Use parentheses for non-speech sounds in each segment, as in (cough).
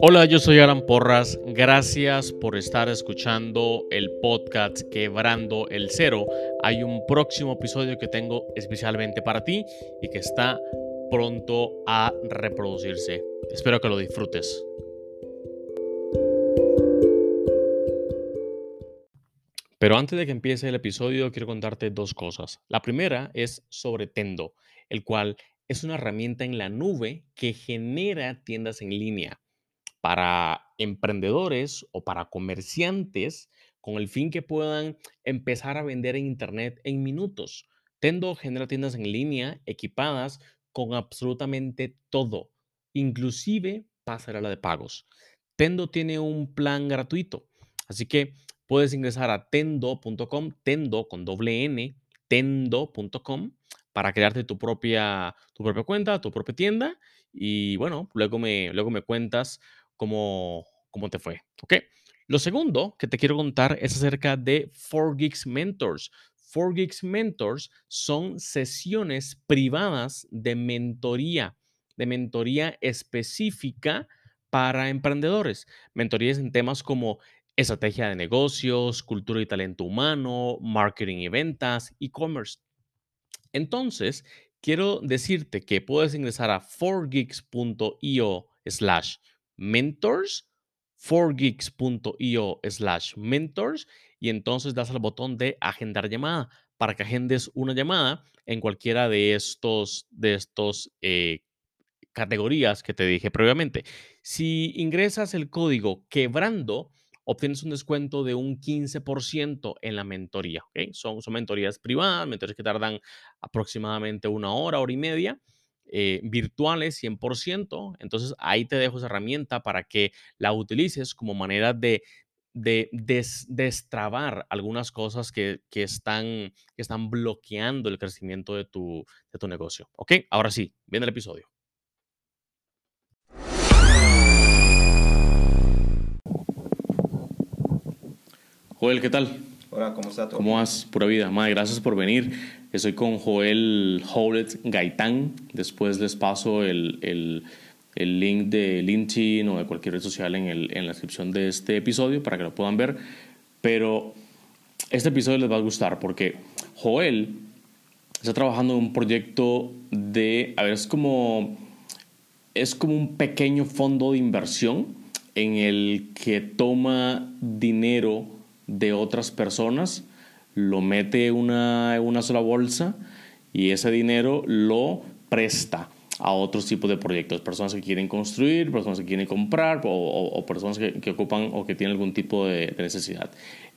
Hola, yo soy Alan Porras. Gracias por estar escuchando el podcast Quebrando el Cero. Hay un próximo episodio que tengo especialmente para ti y que está pronto a reproducirse. Espero que lo disfrutes. Pero antes de que empiece el episodio, quiero contarte dos cosas. La primera es sobre Tendo, el cual es una herramienta en la nube que genera tiendas en línea para emprendedores o para comerciantes con el fin que puedan empezar a vender en Internet en minutos. Tendo genera tiendas en línea equipadas con absolutamente todo, inclusive pasarela de pagos. Tendo tiene un plan gratuito, así que puedes ingresar a tendo.com, tendo con doble n, tendo.com para crearte tu propia, tu propia cuenta, tu propia tienda y bueno, luego me, luego me cuentas cómo, cómo te fue. ¿Ok? Lo segundo que te quiero contar es acerca de 4Geeks Mentors. 4Geeks Mentors son sesiones privadas de mentoría, de mentoría específica para emprendedores. Mentorías en temas como estrategia de negocios, cultura y talento humano, marketing y ventas, e-commerce. Entonces, quiero decirte que puedes ingresar a 4geeks.io slash mentors, 4geeks.io slash mentors, y entonces das al botón de agendar llamada para que agendes una llamada en cualquiera de estos, de estos eh, categorías que te dije previamente. Si ingresas el código quebrando, obtienes un descuento de un 15% en la mentoría. Son, son mentorías privadas, mentorías que tardan aproximadamente una hora, hora y media eh, virtuales 100%. Entonces ahí te dejo esa herramienta para que la utilices como manera de, de destrabar algunas cosas que, que, están, que están bloqueando el crecimiento de tu, de tu negocio. ¿Ok? Ahora sí, viene el episodio. Joel, ¿qué tal? ¿Cómo estás? ¿Cómo vas? Pura vida. Madre, gracias por venir. Estoy con Joel Howlett Gaitán. Después les paso el, el, el, link de LinkedIn o de cualquier red social en, el, en la descripción de este episodio para que lo puedan ver. Pero este episodio les va a gustar porque Joel está trabajando en un proyecto de, a ver, es como, es como un pequeño fondo de inversión en el que toma dinero de otras personas, lo mete una, en una sola bolsa y ese dinero lo presta a otros tipos de proyectos, personas que quieren construir, personas que quieren comprar o, personas que, ocupan o que tienen algún tipo de, necesidad.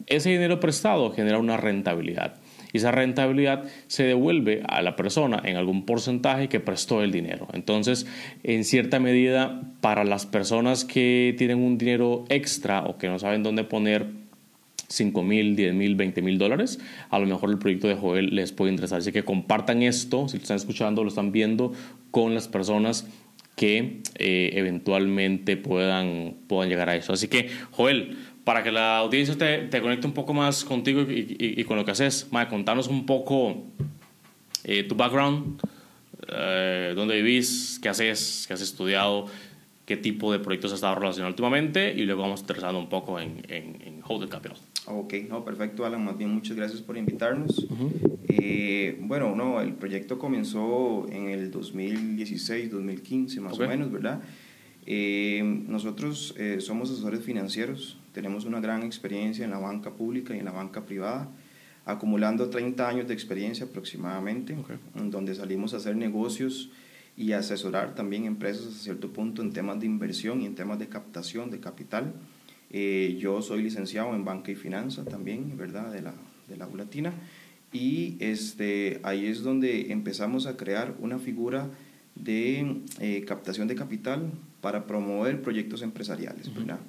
Ese dinero prestado genera una rentabilidad y esa rentabilidad se devuelve a la persona en algún porcentaje que prestó el dinero. Entonces, en cierta medida, para las personas que tienen un dinero extra o que no saben dónde poner 5 mil, 10 mil, 20 mil dólares, a lo mejor el proyecto de Joel les puede interesar. Así que compartan esto, si están escuchando, lo están viendo, con las personas que eh, eventualmente puedan, puedan llegar a eso. Así que, Joel, para que la audiencia te, te conecte un poco más contigo y, con lo que haces, ma, contanos un poco eh, tu background, eh, dónde vivís, qué haces, qué has estudiado, qué tipo de proyectos has estado relacionado últimamente y luego vamos interesando un poco en, en, en Hold Capital. Ok, no, perfecto, Alan. Más bien, muchas gracias por invitarnos. Eh, bueno, no, el proyecto comenzó en el 2016, 2015, más o menos, ¿verdad? Eh, nosotros eh, somos asesores financieros, tenemos una gran experiencia en la banca pública y en la banca privada, acumulando 30 años de experiencia aproximadamente, en donde salimos a hacer negocios y asesorar también empresas a cierto punto en temas de inversión y en temas de captación de capital. Eh, yo soy licenciado en banca y finanza también, ¿verdad? De la, de la Latina. Y este, ahí es donde empezamos a crear una figura de eh, captación de capital para promover proyectos empresariales, ¿verdad?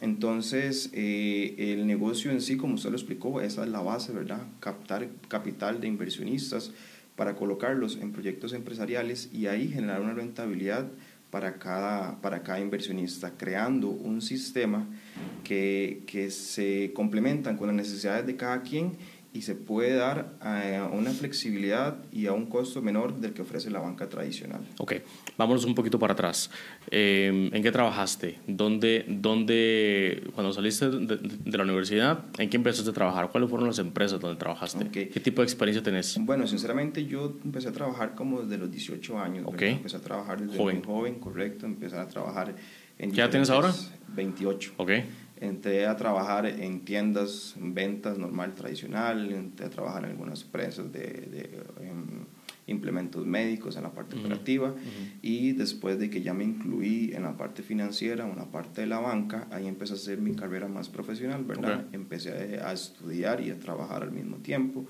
Entonces, eh, el negocio en sí, como usted lo explicó, esa es la base, ¿verdad? Captar capital de inversionistas para colocarlos en proyectos empresariales y ahí generar una rentabilidad para cada, para cada inversionista, creando un sistema que, que se complementan con las necesidades de cada quien y se puede dar a una flexibilidad y a un costo menor del que ofrece la banca tradicional. Ok, vámonos un poquito para atrás. Eh, ¿En qué trabajaste? ¿Dónde, dónde cuando saliste de, la universidad, en qué empezaste a trabajar? ¿Cuáles fueron las empresas donde trabajaste? ¿Qué tipo de experiencia tenés? Bueno, sinceramente yo empecé a trabajar como desde los 18 años. Okay. Empecé a trabajar desde joven. muy joven, correcto. Empecé a trabajar en... ¿Qué edad tienes ahora? 28. Ok entré a trabajar en tiendas, en ventas normal, tradicional, entré a trabajar en algunas empresas de, implementos médicos en la parte operativa. y después de que ya me incluí en la parte financiera, en la parte de la banca, ahí empecé a hacer mi carrera más profesional, ¿verdad? Empecé a, estudiar y a trabajar al mismo tiempo.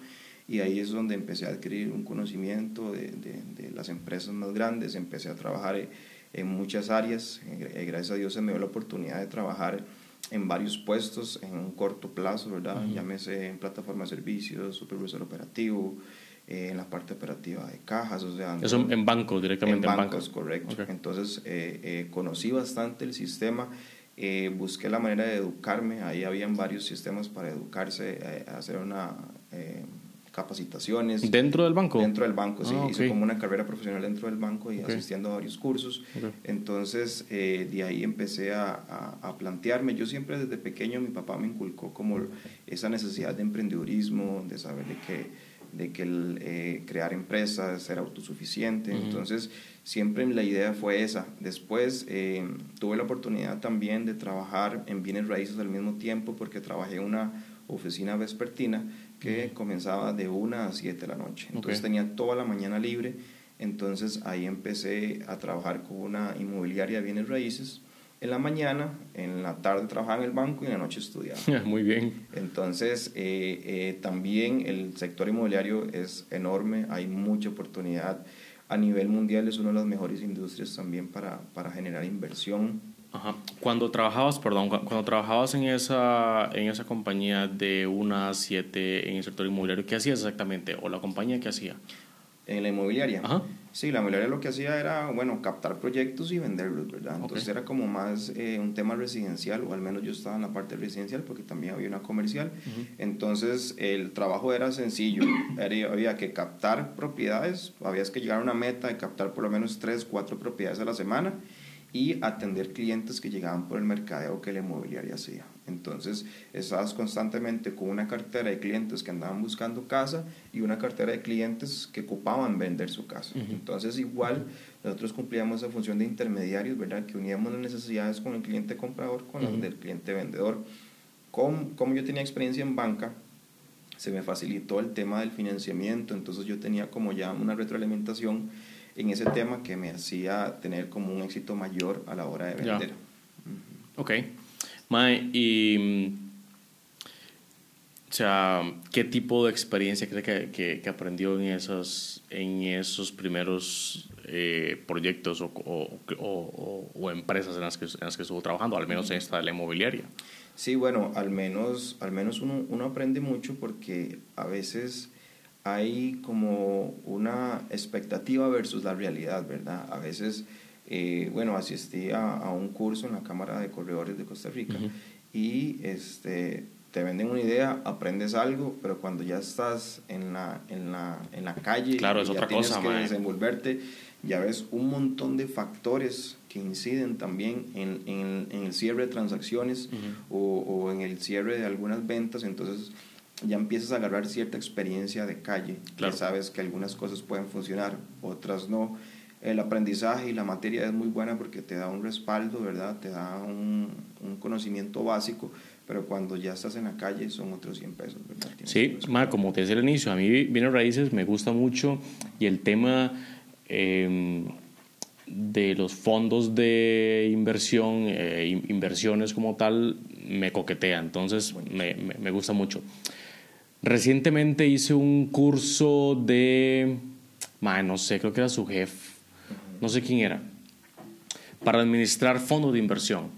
Y ahí es donde empecé a adquirir un conocimiento de, de las empresas más grandes, empecé a trabajar en muchas áreas, eh, gracias a Dios se me dio la oportunidad de trabajar en varios puestos en un corto plazo, ¿verdad? Llámese en plataforma de servicios, supervisor operativo, eh, en la parte operativa de cajas, o sea... Eso en bancos, directamente en, bancos. correcto. Entonces, eh, eh, conocí bastante el sistema, busqué la manera de educarme, ahí habían varios sistemas para educarse, hacer una capacitaciones. ¿Dentro del banco? Dentro del banco, sí. Ah, Hice como una carrera profesional dentro del banco y asistiendo a varios cursos. Entonces, eh, de ahí empecé a, a, plantearme. Yo siempre desde pequeño, mi papá me inculcó como esa necesidad de emprendedurismo, de saber de que, de que el, eh, crear empresas, ser autosuficiente. Entonces, siempre la idea fue esa. Después, eh, tuve la oportunidad también de trabajar en bienes raíces al mismo tiempo porque trabajé en una oficina vespertina que comenzaba de 1 a 7 de la noche. Entonces tenía toda la mañana libre. Entonces ahí empecé a trabajar con una inmobiliaria de bienes raíces. En la mañana, en la tarde trabajaba en el banco y en la noche estudiaba. (laughs) Muy bien. Entonces eh, eh, también el sector inmobiliario es enorme, hay mucha oportunidad. A nivel mundial es una de las mejores industrias también para, para generar inversión cuando trabajabas, perdón, cuando trabajabas en esa, en esa compañía de una a siete en el sector inmobiliario, ¿qué hacías exactamente? ¿O la compañía qué hacía? En la inmobiliaria. Sí, la inmobiliaria lo que hacía era, bueno, captar proyectos y venderlos, ¿verdad? Entonces era como más eh, un tema residencial, o al menos yo estaba en la parte residencial porque también había una comercial. Entonces el trabajo era sencillo, (coughs) había que captar propiedades, había que llegar a una meta de captar por lo menos tres, cuatro propiedades a la semana y atender clientes que llegaban por el mercadeo que la inmobiliaria hacía. Entonces, estabas constantemente con una cartera de clientes que andaban buscando casa y una cartera de clientes que ocupaban vender su casa. Entonces, igual, nosotros cumplíamos esa función de intermediarios, ¿verdad? Que uníamos las necesidades con el cliente comprador con las del cliente vendedor. Como, como yo tenía experiencia en banca, se me facilitó el tema del financiamiento, entonces yo tenía como ya una retroalimentación en ese tema que me hacía tener como un éxito mayor a la hora de vender. Ok. Mae, y. O sea, ¿qué tipo de experiencia cree que, que, aprendió en esos, en esos primeros eh, proyectos o, o, o, empresas en las, que, en las que estuvo trabajando, al menos en esta de la inmobiliaria? Sí, bueno, al menos, al menos uno, uno aprende mucho porque a veces hay como una expectativa versus la realidad, ¿verdad? A veces, eh, bueno, asistí a, un curso en la Cámara de Corredores de Costa Rica y este, te venden una idea, aprendes algo, pero cuando ya estás en la, en la, en la calle, claro, es ya otra tienes cosa, que desenvolverte, ya ves un montón de factores que inciden también en, en, en el cierre de transacciones o, o en el cierre de algunas ventas, entonces ya empiezas a agarrar cierta experiencia de calle, ya sabes que algunas cosas pueden funcionar, otras no. El aprendizaje y la materia es muy buena porque te da un respaldo, ¿verdad? Te da un, un conocimiento básico, pero cuando ya estás en la calle son otros 100 pesos, ¿verdad? sí, como te decía al inicio, a mí Bienes Raíces me gusta mucho y el tema em, de los fondos de inversión, eh, inversiones como tal, me coquetea, entonces me, me, me gusta mucho. Recientemente hice un curso de, no sé, creo que era su jefe, no sé quién era, para administrar fondos de inversión.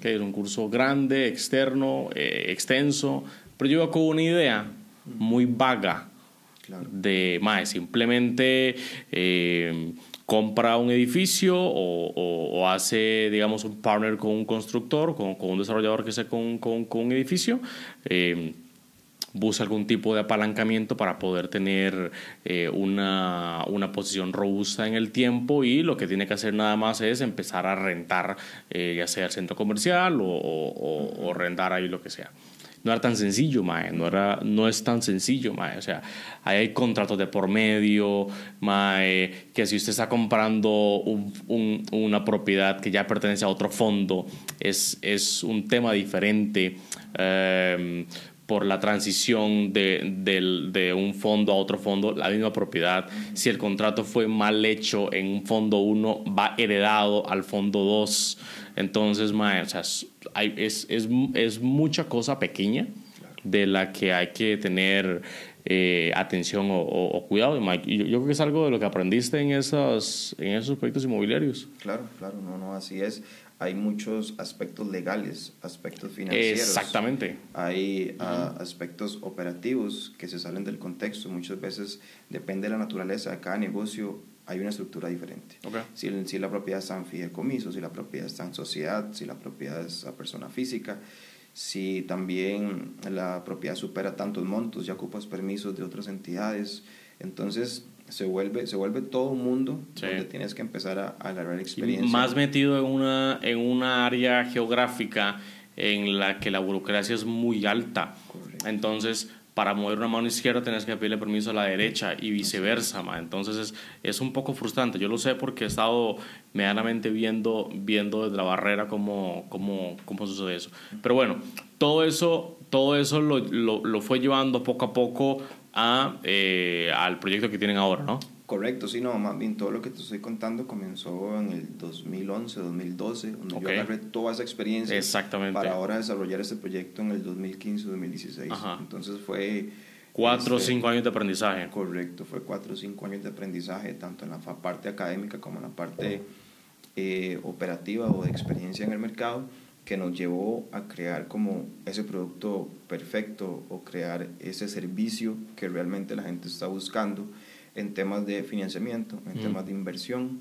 Que era un curso grande, externo, eh, extenso, pero yo con una idea muy vaga de, más simplemente eh, compra un edificio o, hace, digamos, un partner con un constructor, con, un desarrollador que sea con, con, un edificio. Eh, busca algún tipo de apalancamiento para poder tener eh, una, una, posición robusta en el tiempo y lo que tiene que hacer nada más es empezar a rentar, eh, ya sea el centro comercial o, rentar ahí lo que sea no era tan sencillo, mae, no, era, no es tan sencillo, mae, o sea, ahí hay contratos de por medio, mae, que si usted está comprando un, una propiedad que ya pertenece a otro fondo, es, es un tema diferente. Em, por la transición de, un fondo a otro fondo, la misma propiedad. Si el contrato fue mal hecho en un fondo 1, va heredado al fondo 2. Entonces, mae, es, es, es, mucha cosa pequeña de la que hay que tener eh, atención o, cuidado. Yo, yo, creo que es algo de lo que aprendiste en, esas, en esos proyectos inmobiliarios. Claro, claro, no, no, así es. Hay muchos aspectos legales, aspectos financieros. Exactamente. Hay ah, aspectos operativos que se salen del contexto. Muchas veces depende de la naturaleza de cada negocio hay una estructura diferente. Si, si, la propiedad está en fideicomiso, si la propiedad está en sociedad, si la propiedad es a persona física, si también la propiedad supera tantos montos, ya ocupas permisos de otras entidades. Entonces se vuelve, se vuelve todo un mundo donde tienes que empezar a, agarrar experiencia. más metido en una, en una área geográfica en la que la burocracia es muy alta. Entonces, para mover una mano izquierda tenés que pedirle permiso a la derecha y viceversa, entonces es, es, un poco frustrante. Yo lo sé porque he estado medianamente viendo, viendo desde la barrera cómo, cómo, cómo sucede eso. Pero bueno, todo eso, todo eso lo, lo, lo fue llevando poco a poco a, eh, al proyecto que tienen ahora, ¿no? Correcto, sí, no, más bien todo lo que te estoy contando comenzó en el 2011, 2012, donde yo agarré toda esa experiencia Exactamente. para ahora desarrollar este proyecto en el 2015, 2016. Entonces fue... Cuatro o este, cinco años de aprendizaje. Correcto, fue cuatro o cinco años de aprendizaje, tanto en la parte académica como en la parte eh, operativa o de experiencia en el mercado, que nos llevó a crear como ese producto perfecto o crear ese servicio que realmente la gente está buscando en temas de financiamiento, en temas de inversión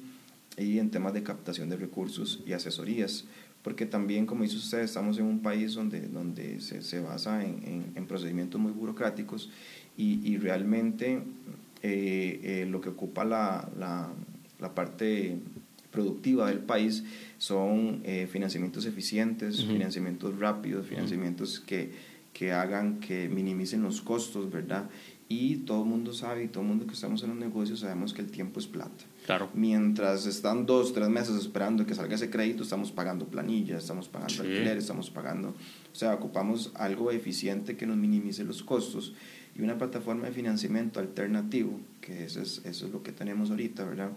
y en temas de captación de recursos y asesorías. Porque también, como dice usted, estamos en un país donde, donde se, se basa en, en, procedimientos muy burocráticos y, y realmente eh, eh, lo que ocupa la, la, la, parte productiva del país son eh, financiamientos eficientes, financiamientos rápidos, financiamientos que, que hagan que minimicen los costos, ¿verdad? Y todo el mundo sabe y todo el mundo que estamos en un negocio sabemos que el tiempo es plata. Claro. Mientras están dos, tres meses esperando que salga ese crédito, estamos pagando planillas, estamos pagando alquiler, estamos pagando, o sea, ocupamos algo eficiente que nos minimice los costos y una plataforma de financiamiento alternativo, que eso es, eso es lo que tenemos ahorita, ¿verdad?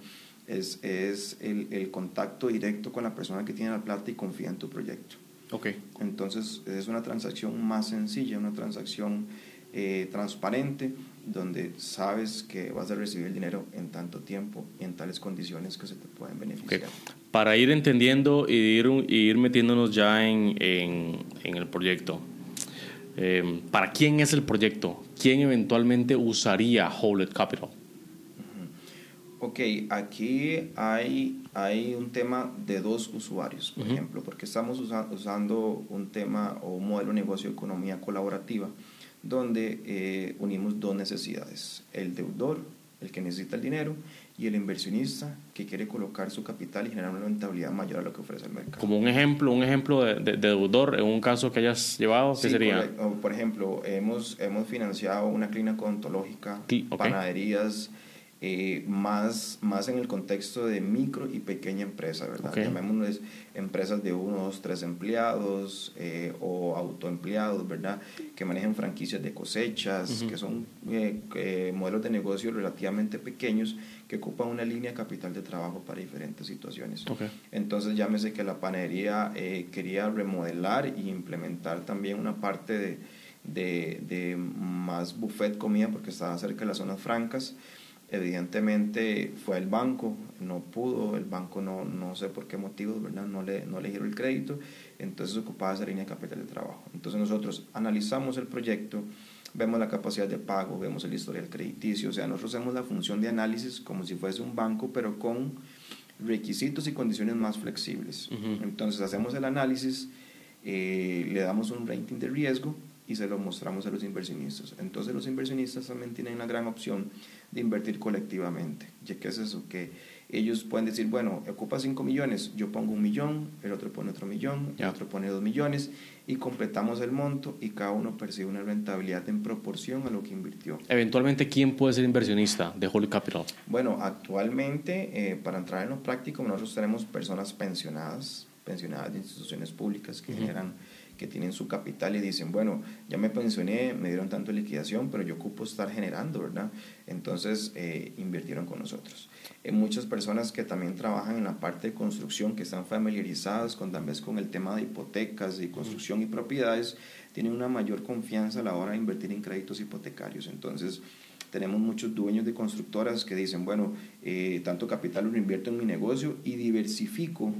Es, es el, el contacto directo con la persona que tiene la plata y confía en tu proyecto. Ok. Entonces es una transacción más sencilla, una transacción eh, transparente, donde sabes que vas a recibir el dinero en tanto tiempo y en tales condiciones que se te pueden beneficiar. Para ir entendiendo y ir, ir metiéndonos ya en, en, el proyecto, eh, ¿para quién es el proyecto? ¿Quién eventualmente usaría Howlett Capital? Ok, aquí hay, hay un tema de dos usuarios, por ejemplo, porque estamos usando un tema o un modelo de negocio de economía colaborativa donde eh, unimos dos necesidades, el deudor, el que necesita el dinero, y el inversionista que quiere colocar su capital y generar una rentabilidad mayor a lo que ofrece el mercado. Como un ejemplo, un ejemplo de, deudor en un caso que hayas llevado, ¿qué sería? por ejemplo, hemos, hemos financiado una clínica odontológica, panaderías, eh, más, más en el contexto de micro y pequeña empresa, ¿verdad? Okay. Llamémosles empresas de uno, dos, tres empleados eh, o autoempleados, ¿verdad? Que manejan franquicias de cosechas, que son eh, modelos de negocio relativamente pequeños que ocupan una línea capital de trabajo para diferentes situaciones. Okay. Entonces, llámese que la panadería quería remodelar y implementar también una parte de, de, de más buffet comida porque estaba cerca de las zonas francas Evidentemente fue el banco, no pudo, el banco no, no sé por qué motivo, ¿verdad? No le, no le dieron el crédito, entonces ocupaba esa línea de capital de trabajo. Entonces nosotros analizamos el proyecto, vemos la capacidad de pago, vemos el historial crediticio, o sea, nosotros hacemos la función de análisis como si fuese un banco, pero con requisitos y condiciones más flexibles. Entonces hacemos el análisis, eh, le damos un rating de riesgo y se lo mostramos a los inversionistas. Entonces los inversionistas también tienen la gran opción de invertir colectivamente. ¿Ya qué es eso? Que ellos pueden decir, bueno, ocupa 5 millones, yo pongo un millón, el otro pone otro millón, el otro pone 2 millones y completamos el monto y cada uno percibe una rentabilidad en proporción a lo que invirtió. Eventualmente, ¿quién puede ser inversionista de Holy Capital? Bueno, actualmente, eh, para entrar en lo práctico, nosotros tenemos personas pensionadas, pensionadas de instituciones públicas que generan que tienen su capital y dicen, bueno, ya me pensioné, me dieron tanto liquidación, pero yo ocupo estar generando, ¿verdad? Entonces eh, invirtieron con nosotros. Hay muchas personas que también trabajan en la parte de construcción, que están familiarizadas con tal vez con el tema de hipotecas y construcción y propiedades, tienen una mayor confianza a la hora de invertir en créditos hipotecarios. Entonces, tenemos muchos dueños de constructoras que dicen, bueno, eh, tanto capital lo invierto en mi negocio y diversifico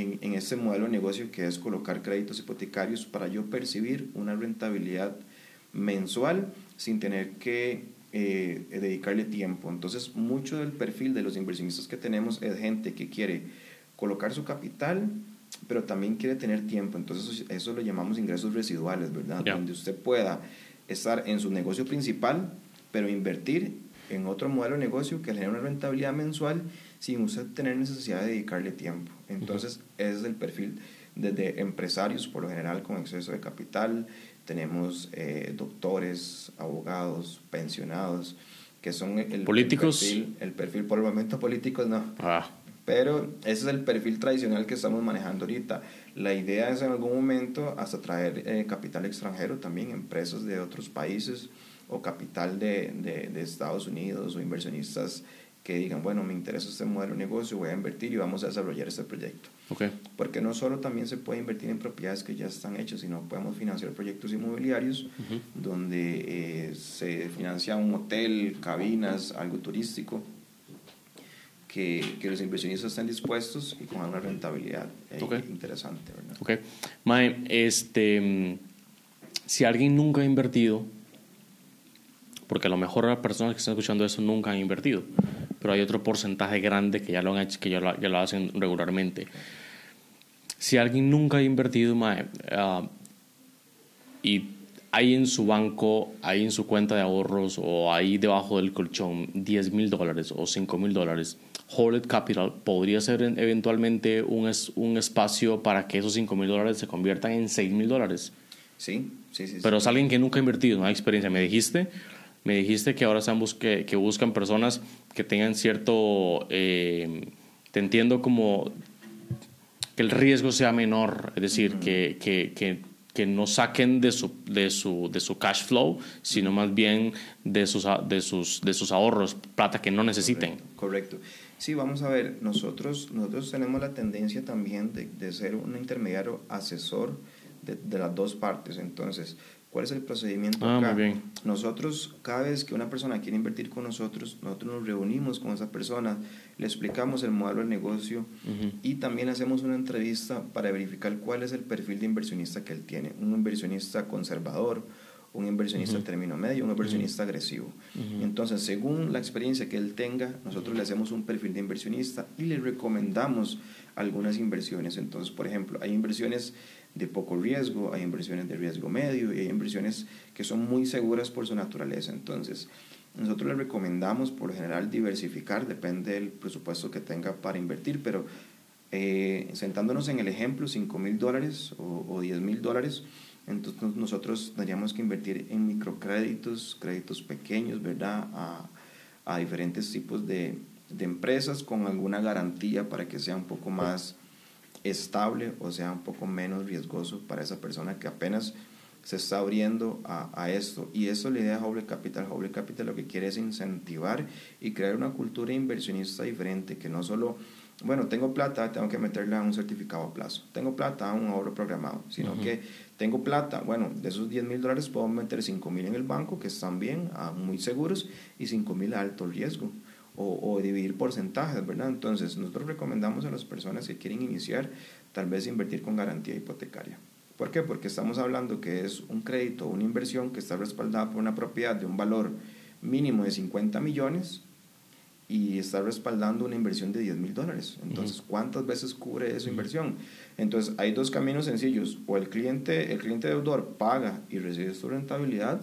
en, en este modelo de negocio que es colocar créditos hipotecarios para yo percibir una rentabilidad mensual sin tener que eh, dedicarle tiempo. Entonces, mucho del perfil de los inversionistas que tenemos es gente que quiere colocar su capital, pero también quiere tener tiempo. Entonces, eso, lo llamamos ingresos residuales, ¿verdad? Donde usted pueda estar en su negocio principal, pero invertir en otro modelo de negocio que genere una rentabilidad mensual sin usted tener necesidad de dedicarle tiempo. Entonces, ese es el perfil desde empresarios, por lo general, con exceso de capital, tenemos eh, doctores, abogados, pensionados, que son el, políticos. El perfil, por el momento políticos no. Ah. Pero ese es el perfil tradicional que estamos manejando ahorita. La idea es en algún momento hasta traer eh, capital extranjero también, empresas de otros países o capital de, de, de Estados Unidos o inversionistas que digan, bueno, me interesa este modelo de negocio, voy a invertir y vamos a desarrollar este proyecto. Okay. Porque no solo también se puede invertir en propiedades que ya están hechas, sino podemos financiar proyectos inmobiliarios donde eh, se financia un hotel, cabinas, algo turístico, que, que, los inversionistas estén dispuestos y con una rentabilidad eh, interesante. ¿verdad? Ok. Mae, este, si alguien nunca ha invertido, porque a lo mejor las personas que están escuchando eso nunca han invertido, pero hay otro porcentaje grande que ya lo han hecho, que ya lo, ya lo hacen regularmente. Si alguien nunca ha invertido, mae, uh, y hay en su banco, hay en su cuenta de ahorros o ahí debajo del colchón 10 mil dólares o 5 mil dólares, Hold Capital podría ser eventualmente un, es, un espacio para que esos 5 mil dólares se conviertan en 6 mil dólares. Sí, sí, sí. Pero es alguien que nunca ha invertido, no hay experiencia. Me dijiste, me dijiste que ahora están que, que buscan personas que tengan cierto, eh, te entiendo como que el riesgo sea menor, es decir, que, que, que, que, no saquen de su, de, su, de su cash flow, sino más bien de sus, de, sus, de sus ahorros, plata que no necesiten. Correcto. Sí, vamos a ver, nosotros, nosotros tenemos la tendencia también de, de ser un intermediario asesor de, de, las dos partes. Entonces, ¿Cuál es el procedimiento ah, acá? Muy bien. Nosotros, cada vez que una persona quiere invertir con nosotros, nosotros nos reunimos con esa persona, le explicamos el modelo de negocio y también hacemos una entrevista para verificar cuál es el perfil de inversionista que él tiene. Un inversionista conservador, un inversionista término medio, un inversionista agresivo. Entonces, según la experiencia que él tenga, nosotros le hacemos un perfil de inversionista y le recomendamos algunas inversiones. Entonces, por ejemplo, hay inversiones de poco riesgo, hay inversiones de riesgo medio y hay inversiones que son muy seguras por su naturaleza. Entonces, nosotros le recomendamos por lo general diversificar, depende del presupuesto que tenga para invertir, pero eh, sentándonos en el ejemplo, 5 mil dólares o, o 10 mil dólares, entonces nosotros tendríamos que invertir en microcréditos, créditos pequeños, ¿verdad? A, a diferentes tipos de, de empresas con alguna garantía para que sea un poco más estable o sea un poco menos riesgoso para esa persona que apenas se está abriendo a, a esto. Y eso la idea de Hubble Capital. Hubble Capital lo que quiere es incentivar y crear una cultura inversionista diferente, que no solo, bueno, tengo plata, tengo que meterle a un certificado a plazo, tengo plata a un ahorro programado, sino que tengo plata, bueno, de esos 10 mil dólares puedo meter 5 mil en el banco, que están bien, muy seguros, y 5 mil a alto riesgo o, dividir porcentajes, ¿verdad? Entonces, nosotros recomendamos a las personas que quieren iniciar, tal vez invertir con garantía hipotecaria. ¿Por qué? Porque estamos hablando que es un crédito o una inversión que está respaldada por una propiedad de un valor mínimo de 50 millones y está respaldando una inversión de 10 mil dólares. Entonces, ¿cuántas veces cubre esa inversión? Entonces, hay dos caminos sencillos. O el cliente, el cliente deudor paga y recibe su rentabilidad,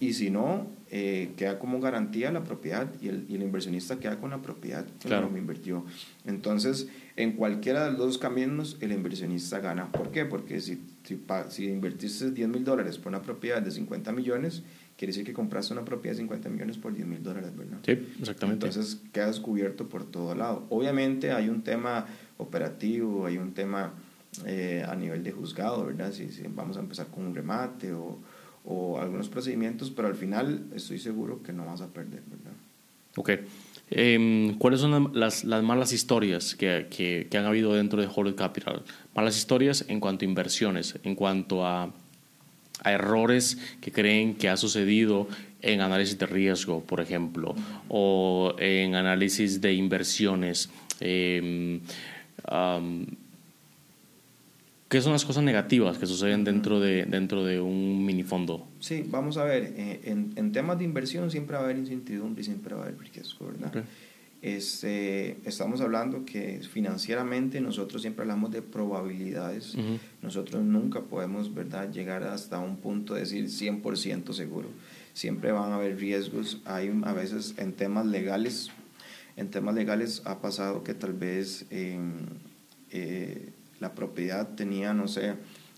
y si no, eh, queda como garantía la propiedad y el, y el inversionista queda con la propiedad que claro. me invirtió. Entonces, en cualquiera de los dos caminos, el inversionista gana. ¿Por qué? Porque si, si, si invertiste 10 mil dólares por una propiedad de 50 millones, quiere decir que compraste una propiedad de 50 millones por 10 mil dólares, ¿verdad? Sí, exactamente. Entonces quedas cubierto por todo lado. Obviamente hay un tema operativo, hay un tema eh, a nivel de juzgado, ¿verdad? Si, si, vamos a empezar con un remate o, o, algunos procedimientos, pero al final estoy seguro que no vas a perder, ¿verdad? Ok. Eh, ¿Cuáles son las, las malas historias que, que, que, han habido dentro de Hollywood Capital? Malas historias en cuanto a inversiones, en cuanto a a errores que creen que ha sucedido en análisis de riesgo, por ejemplo, o en análisis de inversiones. Eh, ¿Qué son las cosas negativas que suceden dentro de, dentro de un minifondo? Sí, vamos a ver, eh, en, en, temas de inversión siempre va a haber incertidumbre y siempre va a haber riesgo, ¿verdad? Este, estamos hablando que financieramente nosotros siempre hablamos de probabilidades. Nosotros nunca podemos ¿verdad? llegar hasta un punto de decir 100% seguro. Siempre van a haber riesgos. Hay a veces en temas legales, en temas legales ha pasado que tal vez eh, la propiedad tenía, no sé,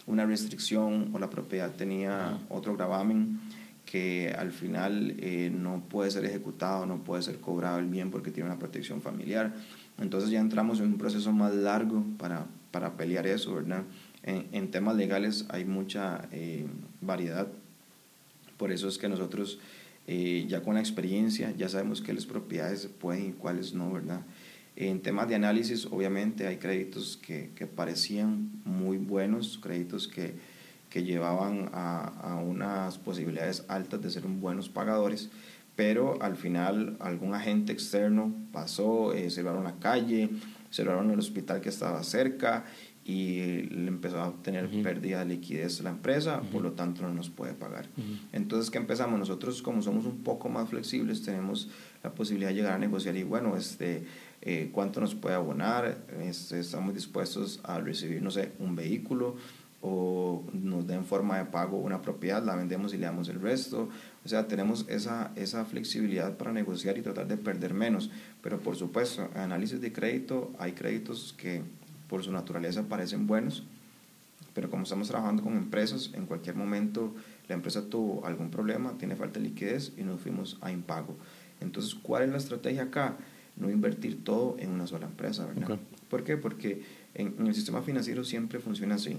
una restricción o la propiedad tenía otro gravamen que al final eh, no puede ser ejecutado, no puede ser cobrado el bien porque tiene una protección familiar. Entonces ya entramos en un proceso más largo para, para pelear eso, ¿verdad? En, en temas legales hay mucha eh, variedad, por eso es que nosotros eh, ya con la experiencia ya sabemos qué propiedades pueden y cuáles no, ¿verdad? En temas de análisis, obviamente hay créditos que, que parecían muy buenos, créditos que que llevaban a, a, unas posibilidades altas de ser buenos pagadores, pero al final algún agente externo pasó, eh, cerraron la calle, cerraron el hospital que estaba cerca y le empezó a tener pérdida de liquidez la empresa, por lo tanto no nos puede pagar. Entonces, ¿qué empezamos? Nosotros, como somos un poco más flexibles, tenemos la posibilidad de llegar a negociar y bueno, este, eh, cuánto nos puede abonar, este, estamos dispuestos a recibir, no sé, un vehículo, o nos den forma de pago una propiedad, la vendemos y le damos el resto. O sea, tenemos esa, esa flexibilidad para negociar y tratar de perder menos. Pero por supuesto, en análisis de crédito hay créditos que por su naturaleza parecen buenos, pero como estamos trabajando con empresas, en cualquier momento la empresa tuvo algún problema, tiene falta de liquidez y nos fuimos a impago. Entonces, ¿cuál es la estrategia acá? No invertir todo en una sola empresa, ¿verdad? ¿Por qué? Porque en, en el sistema financiero siempre funciona así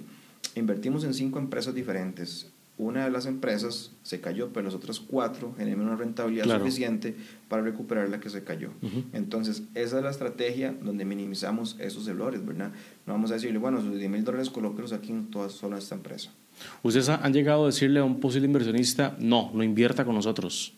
invertimos en cinco empresas diferentes. Una de las empresas se cayó, pero las otras cuatro generan una rentabilidad suficiente para recuperar la que se cayó. Entonces, esa es la estrategia donde minimizamos esos errores, ¿verdad? No vamos a decirle, bueno, sus 10 mil dólares colóquelos aquí en toda solo esta empresa. ¿Ustedes han llegado a decirle a un posible inversionista, no, no invierta con nosotros?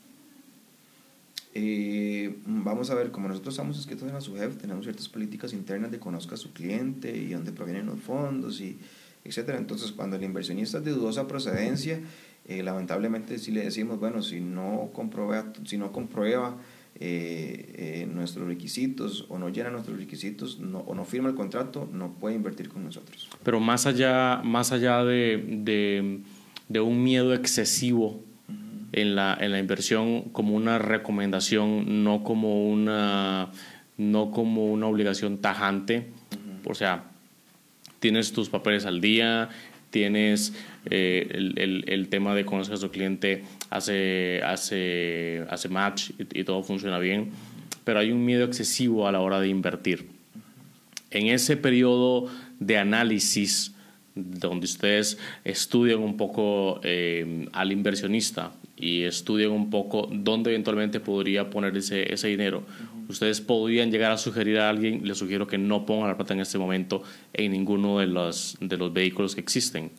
Eh, vamos a ver, como nosotros estamos escritos en la SUGEF, tenemos ciertas políticas internas de conozca a su cliente y dónde provienen los fondos y etcétera. Entonces, cuando el inversionista es de dudosa procedencia, eh, lamentablemente si le decimos, bueno, si no comprueba, si no comprueba eh, eh, nuestros requisitos o no llena nuestros requisitos no, o no firma el contrato, no puede invertir con nosotros. Pero más allá, más allá de, de, de un miedo excesivo en, la, en la inversión como una recomendación, no como una, no como una obligación tajante, o sea, tienes tus papeles al día, tienes eh, el, el, el, tema de conocer a tu cliente, hace, hace, hace match y, y, todo funciona bien, pero hay un miedo excesivo a la hora de invertir. En ese periodo de análisis, donde ustedes estudian un poco eh, al inversionista y estudian un poco dónde eventualmente podría poner ese, ese dinero, ustedes podrían llegar a sugerir a alguien, les sugiero que no pongan la plata en este momento en ninguno de los, de los vehículos que existen.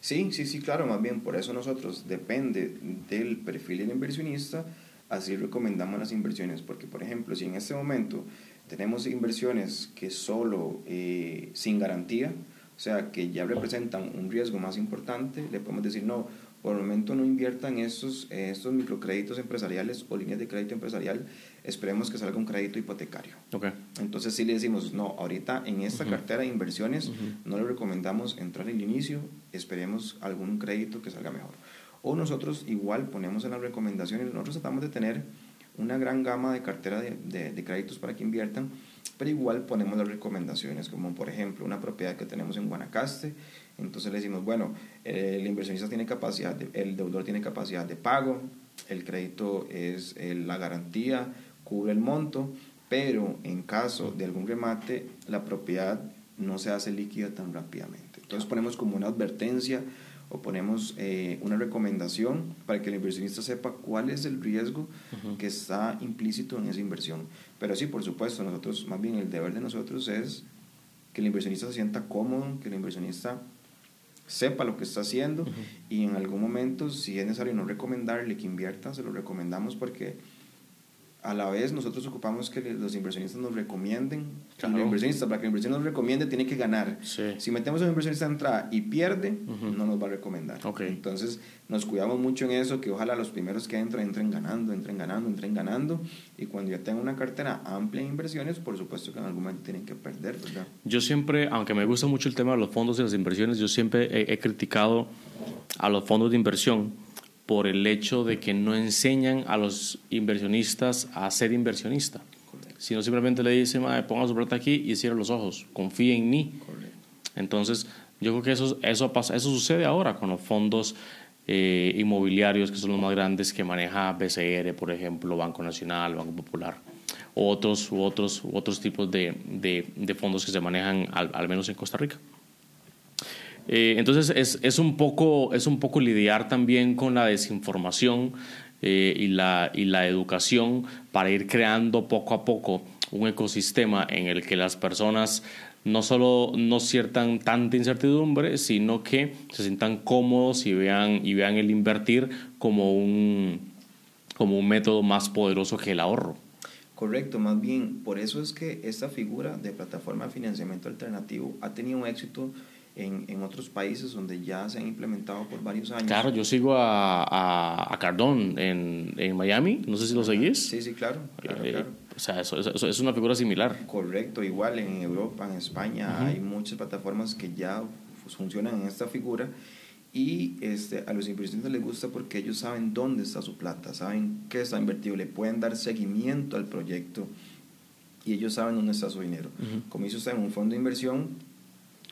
Sí, sí, sí, claro, más bien por eso nosotros, depende del perfil del inversionista, así recomendamos las inversiones, porque por ejemplo, si en este momento tenemos inversiones que solo eh, sin garantía, o sea, que ya representan un riesgo más importante, le podemos decir, no, por el momento no inviertan estos, estos microcréditos empresariales o líneas de crédito empresarial, esperemos que salga un crédito hipotecario. Okay. Entonces sí le decimos, no, ahorita en esta cartera de inversiones no le recomendamos entrar en el inicio, esperemos algún crédito que salga mejor. O nosotros igual ponemos en las recomendaciones, nosotros tratamos de tener una gran gama de cartera de, de, créditos para que inviertan, pero igual ponemos las recomendaciones, como por ejemplo una propiedad que tenemos en Guanacaste, entonces le decimos, bueno, el inversionista tiene capacidad, el deudor tiene capacidad de pago, el crédito es la garantía, cubre el monto, pero en caso de algún remate, la propiedad no se hace líquida tan rápidamente. Entonces ponemos como una advertencia o ponemos eh, una recomendación para que el inversionista sepa cuál es el riesgo que está implícito en esa inversión. Pero sí, por supuesto, nosotros, más bien el deber de nosotros es que el inversionista se sienta cómodo, que el inversionista sepa lo que está haciendo y en algún momento, si es necesario no recomendarle que invierta, se lo recomendamos porque a la vez nosotros ocupamos que los inversionistas nos recomienden. Claro. El inversionista, para que el inversionista nos recomiende, tiene que ganar. Si metemos a un inversionista en entrada y pierde, no nos va a recomendar. Entonces, nos cuidamos mucho en eso, que ojalá los primeros que entren, entren ganando, entren ganando, entren ganando. Y cuando ya tengan una cartera amplia de inversiones, por supuesto que en algún momento tienen que perder, ¿verdad? Yo siempre, aunque me gusta mucho el tema de los fondos y las inversiones, yo siempre he, he criticado a los fondos de inversión por el hecho de que no enseñan a los inversionistas a ser inversionista, sino simplemente le dicen, ponga su plata aquí y cierre los ojos, confíe en mí. Entonces, yo creo que eso, eso, pasa, eso sucede ahora con los fondos eh, inmobiliarios, que son los más grandes que maneja BCR, por ejemplo, Banco Nacional, Banco Popular, u otros, u otros, u otros tipos de, de, fondos que se manejan al menos en Costa Rica. Eh, entonces es, es, un poco, es un poco lidiar también con la desinformación eh, y, la, y la educación para ir creando poco a poco un ecosistema en el que las personas no solo no ciertan tanta incertidumbre, sino que se sientan cómodos y vean, y vean el invertir como un, como un método más poderoso que el ahorro. Correcto, más bien, por eso es que esta figura de plataforma de financiamiento alternativo ha tenido un éxito en, en, otros países donde ya se han implementado por varios años. Claro, yo sigo a, a, a Cardón en, en, Miami, no sé si lo seguís. Sí, sí, claro. claro, eh, claro. O sea, eso, eso, es una figura similar. Correcto, igual en Europa, en España, hay muchas plataformas que ya funcionan en esta figura y este, a los inversionistas les gusta porque ellos saben dónde está su plata, saben qué está invertido, le pueden dar seguimiento al proyecto y ellos saben dónde está su dinero. Como dice usted, en un fondo de inversión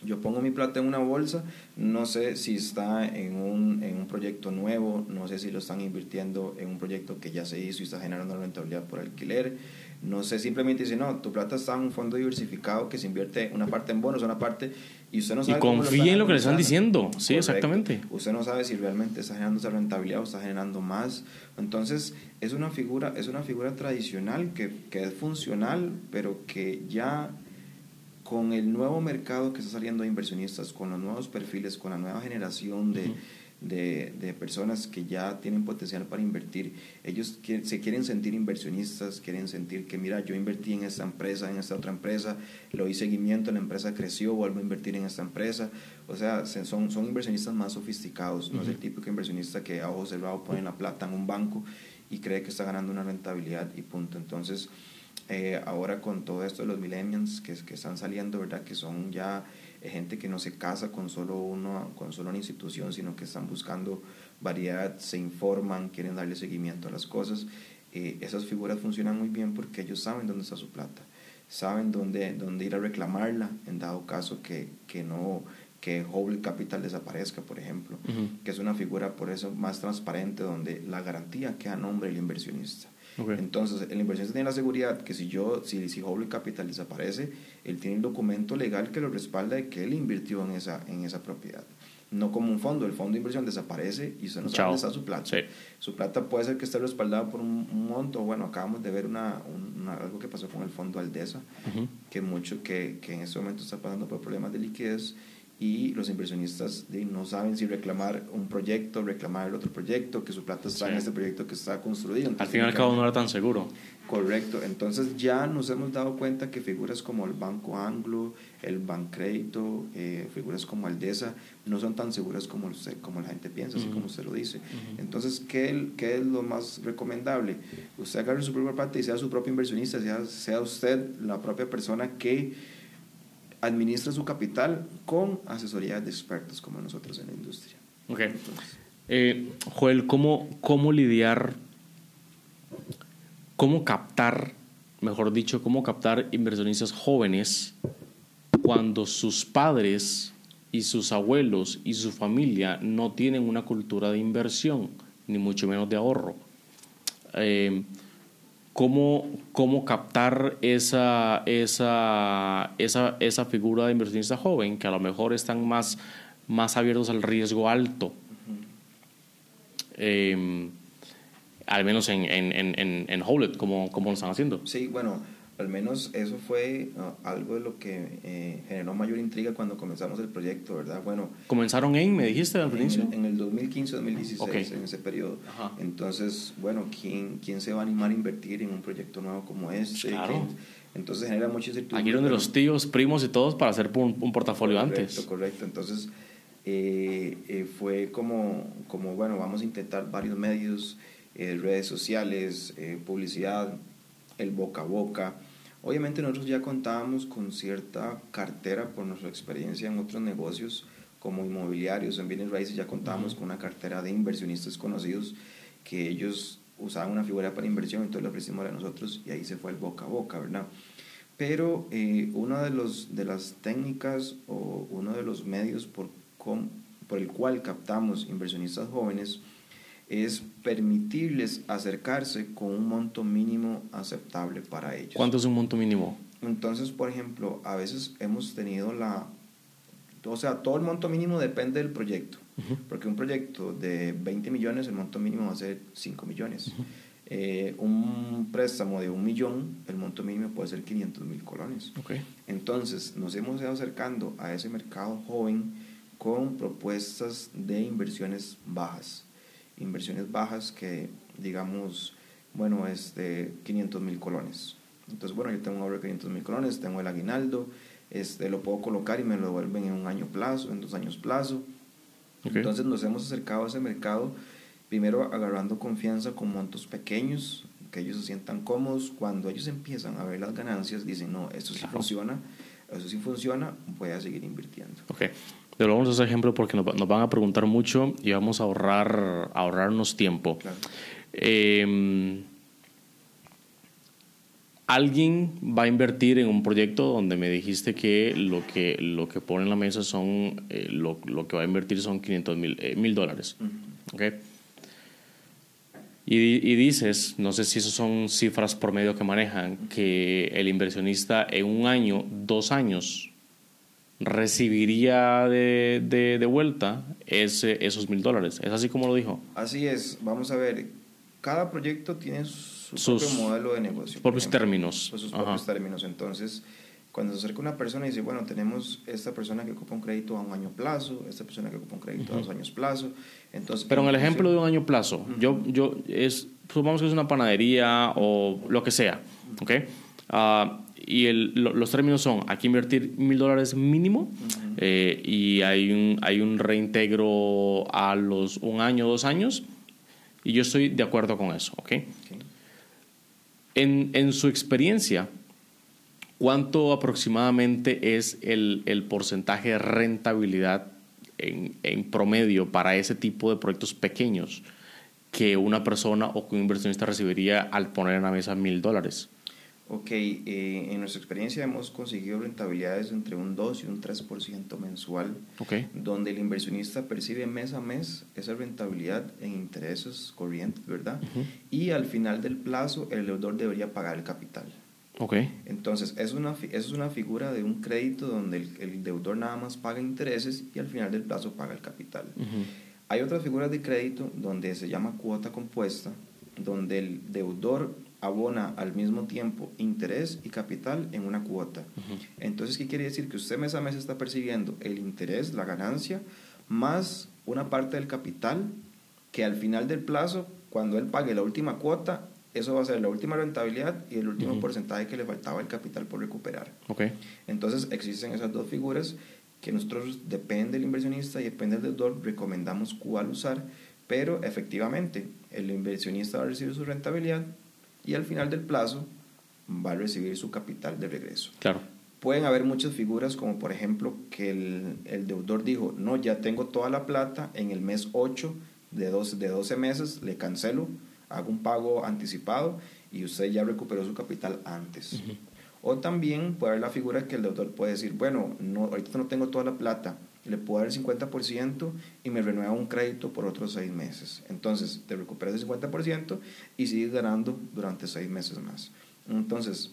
yo pongo mi plata en una bolsa, no sé si está en un, en un proyecto nuevo, no sé si lo están invirtiendo en un proyecto que ya se hizo y está generando rentabilidad por alquiler, no sé, simplemente dice, no, tu plata está en un fondo diversificado que se invierte una parte en bonos, una parte, y usted no sabe... Y confíe en lo que le están diciendo, sí, exactamente. Usted no sabe si realmente está generando esa rentabilidad o está generando más. Entonces, es una figura, es una figura tradicional que, que es funcional, pero que ya con el nuevo mercado que está saliendo de inversionistas, con los nuevos perfiles, con la nueva generación de, de, de personas que ya tienen potencial para invertir, ellos se quieren sentir inversionistas, quieren sentir que, mira, yo invertí en esta empresa, en esta otra empresa, lo di seguimiento, la empresa creció, vuelvo a invertir en esta empresa. O sea, son, son inversionistas más sofisticados, no es el típico inversionista que a ojos cerrados pone la plata en un banco y cree que está ganando una rentabilidad y punto. Entonces, eh, ahora con todo esto de los millennials que, que están saliendo, ¿verdad? Que son ya eh, gente que no se casa con solo, uno, con solo una institución, sino que están buscando variedad, se informan, quieren darle seguimiento a las cosas. Eh, esas figuras funcionan muy bien porque ellos saben dónde está su plata, saben dónde, dónde ir a reclamarla en dado caso que, que no que Whole Capital desaparezca, por ejemplo, que es una figura por eso más transparente donde la garantía queda a nombre del inversionista. Entonces, el inversionista tiene la seguridad que si yo, si, si Capital desaparece, él tiene el documento legal que lo respalda de que él invirtió en esa, en esa propiedad. No como un fondo, el fondo de inversión desaparece y usted no sabe dónde está su plata. Su plata puede ser que esté respaldada por un, monto. Bueno, acabamos de ver una, algo que pasó con el fondo Aldesa, que mucho que, que en este momento está pasando por problemas de liquidez y los inversionistas no saben si reclamar un proyecto, reclamar el otro proyecto, que su plata está en este proyecto que está construido. al fin y al cabo no era tan seguro. Correcto, entonces ya nos hemos dado cuenta que figuras como el Banco Anglo, el Bancrédito, eh, figuras como Aldesa, no son tan seguras como, usted, como la gente piensa, así como usted lo dice. Entonces, ¿qué, ¿qué, es lo más recomendable? Usted agarre su propia plata y sea su propio inversionista, sea, sea usted la propia persona que administra su capital con asesoría de expertos como nosotros en la industria. Ok. Eh, Joel, ¿cómo, ¿cómo lidiar, cómo captar, mejor dicho, cómo captar inversionistas jóvenes cuando sus padres y sus abuelos y su familia no tienen una cultura de inversión, ni mucho menos de ahorro? Eh, cómo, cómo captar esa, esa, esa, esa, figura de inversionista joven, que a lo mejor están más, más abiertos al riesgo alto. Em, al menos en, en, en, en Howlett, como, como lo están haciendo. Sí, bueno, al menos eso fue ah, algo de lo que eh, generó mayor intriga cuando comenzamos el proyecto, ¿verdad? Bueno, ¿Comenzaron en, me dijiste al principio? En, el 2015-2016, en ese periodo. Entonces, bueno, ¿quién, ¿quién se va a animar a invertir en un proyecto nuevo como este? Claro. Entonces genera mucha incertidumbre. Aquí donde los tíos, primos y todos para hacer un, un portafolio correcto, antes. Correcto, entonces eh, eh, fue como, como, bueno, vamos a intentar varios medios, redes sociales, publicidad, el boca a boca, Obviamente nosotros ya contábamos con cierta cartera por nuestra experiencia en otros negocios como inmobiliarios, en bienes raíces, ya contábamos con una cartera de inversionistas conocidos que ellos usaban una figura para inversión, entonces lo ofrecimos a nosotros y ahí se fue el boca a boca, ¿verdad? Pero eh, una de, los, de las técnicas o uno de los medios por, por el cual captamos inversionistas jóvenes es permitirles acercarse con un monto mínimo aceptable para ellos. ¿Cuánto es un monto mínimo? Entonces, por ejemplo, a veces hemos tenido la... O sea, todo el monto mínimo depende del proyecto, porque un proyecto de 20 millones, el monto mínimo va a ser 5 millones. Eh, un préstamo de un millón, el monto mínimo puede ser 500 mil colones. Okay. Entonces, nos hemos ido acercando a ese mercado joven con propuestas de inversiones bajas inversiones bajas que, digamos, bueno, es de 500 mil colones. Entonces, bueno, yo tengo un ahorro de 500 mil colones, tengo el aguinaldo, este, lo puedo colocar y me lo devuelven en un año plazo, en dos años plazo. Entonces nos hemos acercado a ese mercado, primero agarrando confianza con montos pequeños, que ellos se sientan cómodos. Cuando ellos empiezan a ver las ganancias, dicen, no, esto sí funciona, eso sí funciona, voy a seguir invirtiendo. Okay. Lo vamos a hacer ejemplo porque nos, van a preguntar mucho y vamos a ahorrar, ahorrarnos tiempo. Em, alguien va a invertir en un proyecto donde me dijiste que lo que, lo que pone en la mesa son, eh, lo, lo, que va a invertir son 500 mil eh, mil dólares. Y, y, dices, no sé si esas son cifras por medio que manejan, que el inversionista en un año, dos años, recibiría de, de, de vuelta ese, esos mil dólares. ¿Es así como lo dijo? Así es. Vamos a ver, cada proyecto tiene su Sus propio modelo de negocio. Propios términos. Pues sus propios términos. Entonces, cuando se acerca una persona y dice, bueno, tenemos esta persona que ocupa un crédito a un año plazo, esta persona que ocupa un crédito a dos años plazo. Entonces, Pero en el ejemplo de un año plazo, yo, yo es, supongamos que es una panadería o lo que sea, ¿ok? Uh, y el, los términos son, aquí invertir mil dólares mínimo eh, y hay un, hay un reintegro a los un año, dos años y yo estoy de acuerdo con eso, ¿ok? En, en, su experiencia, ¿cuánto aproximadamente es el, el porcentaje de rentabilidad en, en, promedio para ese tipo de proyectos pequeños que una persona o que un inversionista recibiría al poner en la mesa mil dólares? Ok, eh, en nuestra experiencia hemos conseguido rentabilidades entre un 2 y un 3% mensual, okay. donde el inversionista percibe mes a mes esa rentabilidad en intereses corrientes, ¿verdad? Y al final del plazo el deudor debería pagar el capital. Okay. Entonces, es una, es una figura de un crédito donde el, deudor nada más paga intereses y al final del plazo paga el capital. Hay otras figuras de crédito donde se llama cuota compuesta, donde el deudor abona al mismo tiempo interés y capital en una cuota. Entonces, ¿qué quiere decir? Que usted mes a mes está percibiendo el interés, la ganancia, más una parte del capital que al final del plazo, cuando él pague la última cuota, eso va a ser la última rentabilidad y el último porcentaje que le faltaba el capital por recuperar. Okay. Entonces existen esas dos figuras que nosotros, depende del inversionista y depende del deudor, recomendamos cuál usar, pero efectivamente el inversionista va a recibir su rentabilidad y al final del plazo va a recibir su capital de regreso. Claro. Pueden haber muchas figuras, como por ejemplo que el, el deudor dijo, no, ya tengo toda la plata, en el mes 8 de 12, de 12 meses le cancelo, hago un pago anticipado y usted ya recuperó su capital antes. O también puede haber la figura que el deudor puede decir, bueno, no, ahorita no tengo toda la plata, le puedo dar el 50% y me renueva un crédito por otros seis meses. Entonces, te recuperas el 50% y sigues ganando durante seis meses más. Entonces,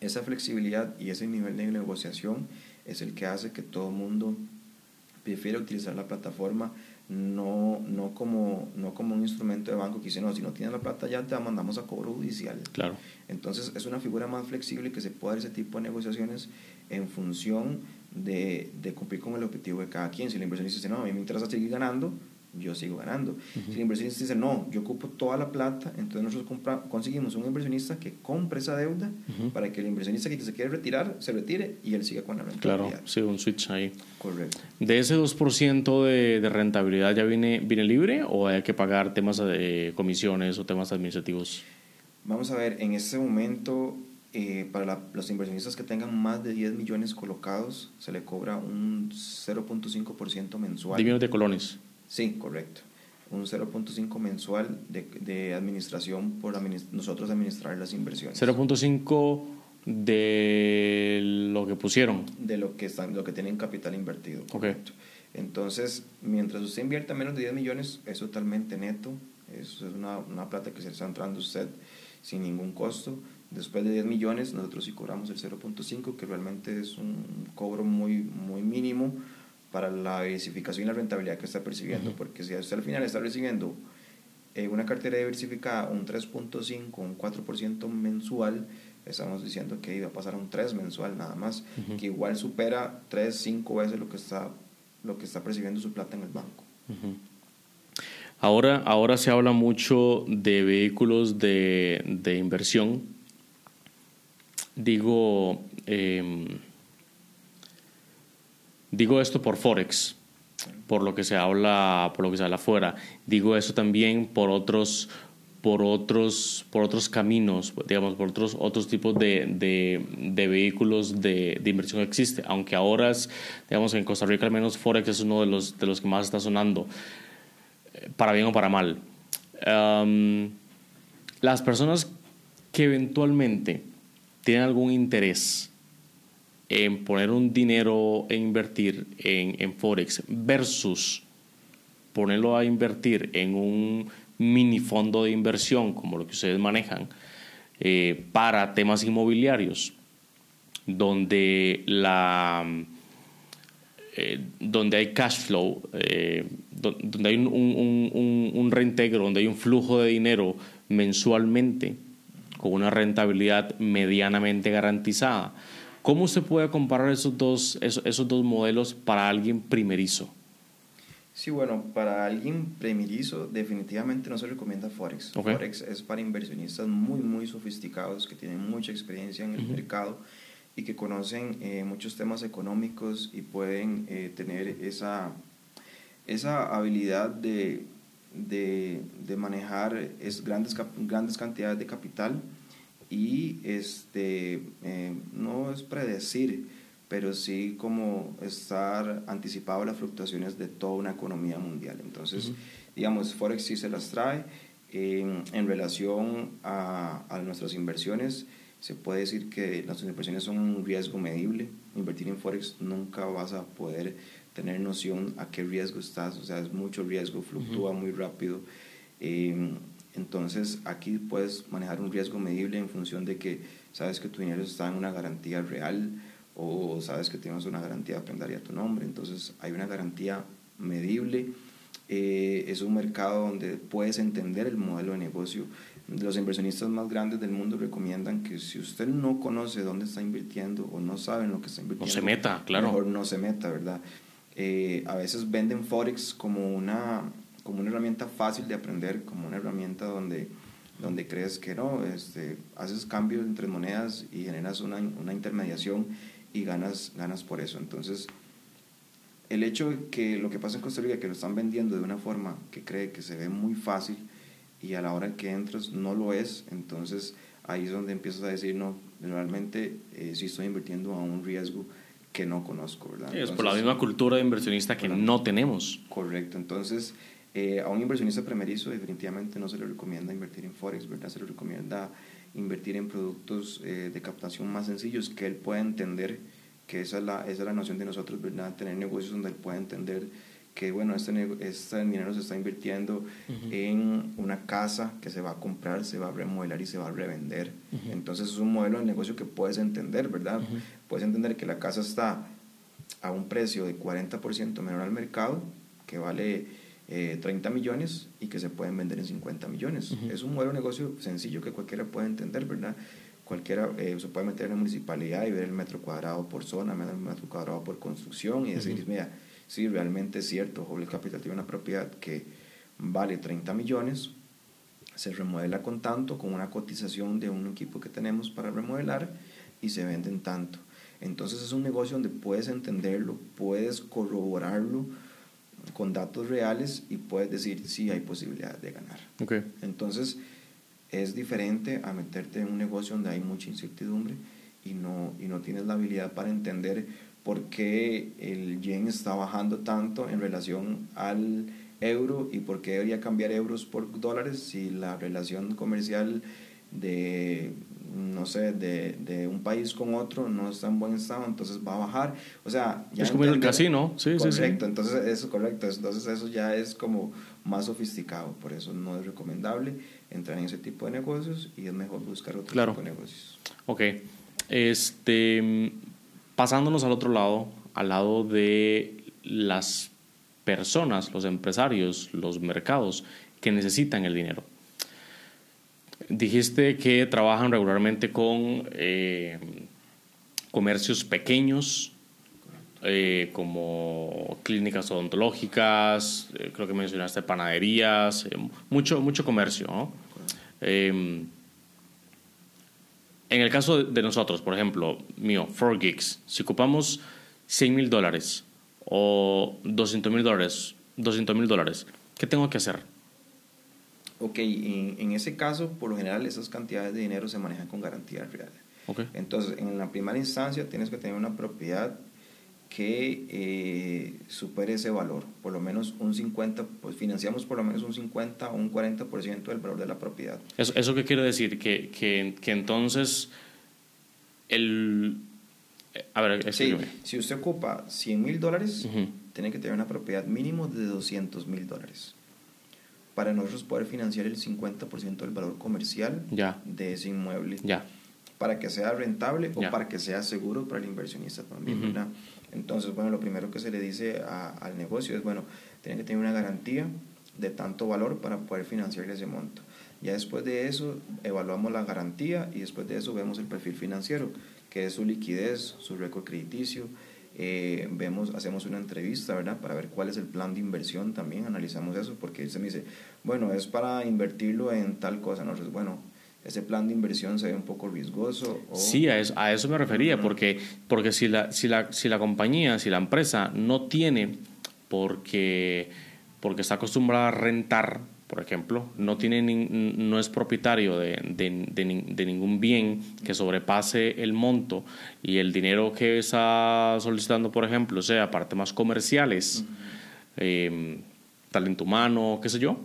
esa flexibilidad y ese nivel de negociación es el que hace que todo el mundo prefiera utilizar la plataforma no, no, como, no como un instrumento de banco que dice, no, si no tienes la plata ya te mandamos a cobro judicial. Claro. Entonces es una figura más flexible que se puede dar ese tipo de negociaciones en función de, de cumplir con el objetivo de cada quien. Si el inversionista dice, no, a mí me interesa seguir ganando, yo sigo ganando. Si el inversionista dice, no, yo ocupo toda la plata, entonces nosotros conseguimos un inversionista que compre esa deuda para que el inversionista que se quiere retirar se retire y él siga con la rentabilidad. Claro, sí, un switch ahí. Correcto. ¿De ese 2% de, de rentabilidad ya viene, viene libre o hay que pagar temas de comisiones o temas administrativos? Vamos a ver, en este momento eh, para los inversionistas que tengan más de 10 millones colocados, se le cobra un 0.5% mensual. ¿De de colones? Sí, correcto. Un 0.5 mensual de, de, administración por nosotros administrar las inversiones. 0.5 de lo que pusieron. De lo que, están, lo que tienen capital invertido. Correcto. Entonces, mientras usted invierta menos de 10 millones, es totalmente neto. Eso es una, una plata que se está entrando usted sin ningún costo. Después de 10 millones, nosotros sí cobramos el 0.5, que realmente es un cobro muy, muy mínimo para la diversificación y la rentabilidad que está percibiendo, porque si usted al final está recibiendo eh, una cartera diversificada un 3.5, un 4% mensual, estamos diciendo que iba a pasar a un 3 mensual nada más, que igual supera 3, 5 veces lo que está lo que está percibiendo su plata en el banco. Ahora, ahora se habla mucho de vehículos de, de inversión. Digo, eh, Digo esto por Forex, por lo que se habla, por lo que se habla afuera. Digo eso también por otros, por otros, por otros caminos, digamos, por otros, otros tipos de, de, vehículos de, de, inversión existe. Aunque ahora, digamos, en Costa Rica al menos Forex es uno de los, de los que más está sonando, eh, para bien o para mal. las personas que eventualmente tienen algún interés en poner un dinero e invertir en, en Forex versus ponerlo a invertir en un mini fondo de inversión como lo que ustedes manejan eh, para temas inmobiliarios donde la eh, donde hay cash flow eh, donde hay un, un, un, un, reintegro donde hay un flujo de dinero mensualmente con una rentabilidad medianamente garantizada ¿Cómo se puede comparar esos dos, esos, dos modelos para alguien primerizo? Sí, bueno, para alguien primerizo definitivamente no se recomienda Forex. Forex es para inversionistas muy, muy sofisticados que tienen mucha experiencia en el mercado y que conocen eh, muchos temas económicos y pueden eh, tener esa, esa habilidad de, de, de manejar es grandes, grandes cantidades de capital y este, eh, no es predecir, pero sí como estar anticipado a las fluctuaciones de toda una economía mundial. Entonces, digamos, Forex sí se las trae. en relación a, a, nuestras inversiones, se puede decir que las inversiones son un riesgo medible. Invertir en Forex nunca vas a poder tener noción a qué riesgo estás, o sea, es mucho riesgo, fluctúa muy rápido. Eh, entonces aquí puedes manejar un riesgo medible en función de que sabes que tu dinero está en una garantía real o sabes que tienes una garantía de a tu nombre. Entonces hay una garantía medible. Eh, es un mercado donde puedes entender el modelo de negocio los inversionistas más grandes del mundo recomiendan que si usted no conoce dónde está invirtiendo o no sabe en lo que está invirtiendo, no se meta, claro. Mejor no se meta, ¿verdad? Eh, a veces venden Forex como una, como una herramienta fácil de aprender, como una herramienta donde, donde crees que no, este, haces cambios entre monedas y generas una, una intermediación y ganas, ganas por eso. Entonces, el hecho de que lo que pasa en Costa Rica, que lo están vendiendo de una forma que cree que se ve muy fácil y a la hora que entras no lo es, entonces ahí es donde empiezas a decir, no, realmente eh, sí estoy invirtiendo a un riesgo que no conozco, ¿verdad? es por la misma cultura de inversionista que no tenemos. Correcto, entonces eh, a un inversionista primerizo definitivamente no se le recomienda invertir en Forex, ¿verdad? Se le recomienda invertir en productos eh, de captación más sencillos que él pueda entender que esa es la, esa es la noción de nosotros, ¿verdad? Tener negocios donde él pueda entender que, bueno, este, este dinero se está invirtiendo en una casa que se va a comprar, se va a remodelar y se va a revender. Entonces es un modelo de negocio que puedes entender, ¿verdad? Puedes entender que la casa está a un precio de 40% menor al mercado, que vale 30 eh, millones y que se pueden vender en 50 millones. Es un modelo de negocio sencillo que cualquiera puede entender, ¿verdad? cualquiera eh, se puede meter en la municipalidad y ver el metro cuadrado por zona, el metro cuadrado por construcción y decir, mira, sí, realmente es cierto, el capital tiene una propiedad que vale 30 millones, se remuela con tanto, con una cotización de un equipo que tenemos para remodelar y se venden tanto. Entonces es un negocio donde puedes entenderlo, puedes corroborarlo con datos reales y puedes decir, sí, hay posibilidad de ganar. Okay. Entonces, es diferente a meterte en un negocio donde hay mucha incertidumbre y no, y no tienes la habilidad para entender por qué el yen está bajando tanto en relación al euro y por qué debería cambiar euros por dólares si la relación comercial de no sé, de, de, un país con otro no está en buen estado, entonces va a bajar. O sea, ya es como el casino, sí, correcto, sí, sí. entonces eso correcto, entonces eso ya es como más sofisticado, por eso no es recomendable entrar en ese tipo de negocios y es mejor buscar otro tipo de negocios. Ok, este, pasándonos al otro lado, al lado de las personas, los empresarios, los mercados que necesitan el dinero. Dijiste que trabajan regularmente con eh, comercios pequeños, eh, como clínicas odontológicas, eh, creo que mencionaste panaderías, mucho, mucho comercio. en el caso de nosotros, por ejemplo, mío, 4Geeks, si ocupamos 100 mil dólares o 200 mil dólares, 200 mil dólares, ¿qué tengo que hacer? Ok, en, en, ese caso, por lo general, esas cantidades de dinero se manejan con garantías reales. Okay. Entonces, en la primera instancia tienes que tener una propiedad que eh, supere ese valor, por lo menos un 50, pues financiamos por lo menos un 50 o un 40% del valor de la propiedad. ¿Eso, eso qué quiere decir? Que, que, que entonces el... A ver, sí, si usted ocupa 100 mil dólares, tiene que tener una propiedad mínimo de 200 mil dólares para nosotros poder financiar el 50% del valor comercial de ese inmueble. Ya. Para que sea rentable o para que sea seguro para el inversionista también, ¿verdad? Entonces, bueno, lo primero que se le dice al negocio es, bueno, tiene que tener una garantía de tanto valor para poder financiar ese monto. Ya después de eso, evaluamos la garantía y después de eso vemos el perfil financiero, que es su liquidez, su récord crediticio, eh, vemos, hacemos una entrevista, ¿verdad? Para ver cuál es el plan de inversión también, analizamos eso, porque él se me dice, bueno, es para invertirlo en tal cosa, ¿no? Entonces, bueno, ese plan de inversión se ve un poco riesgoso. Sí, a eso, a eso me refería, porque, porque si, la, si, la, si la compañía, si la empresa no tiene, porque, porque está acostumbrada a rentar, por ejemplo, no, tiene no es propietario de, de, ningún bien que sobrepase el monto y el dinero que está solicitando, por ejemplo, sea parte más comerciales, eh, talento humano, qué sé yo.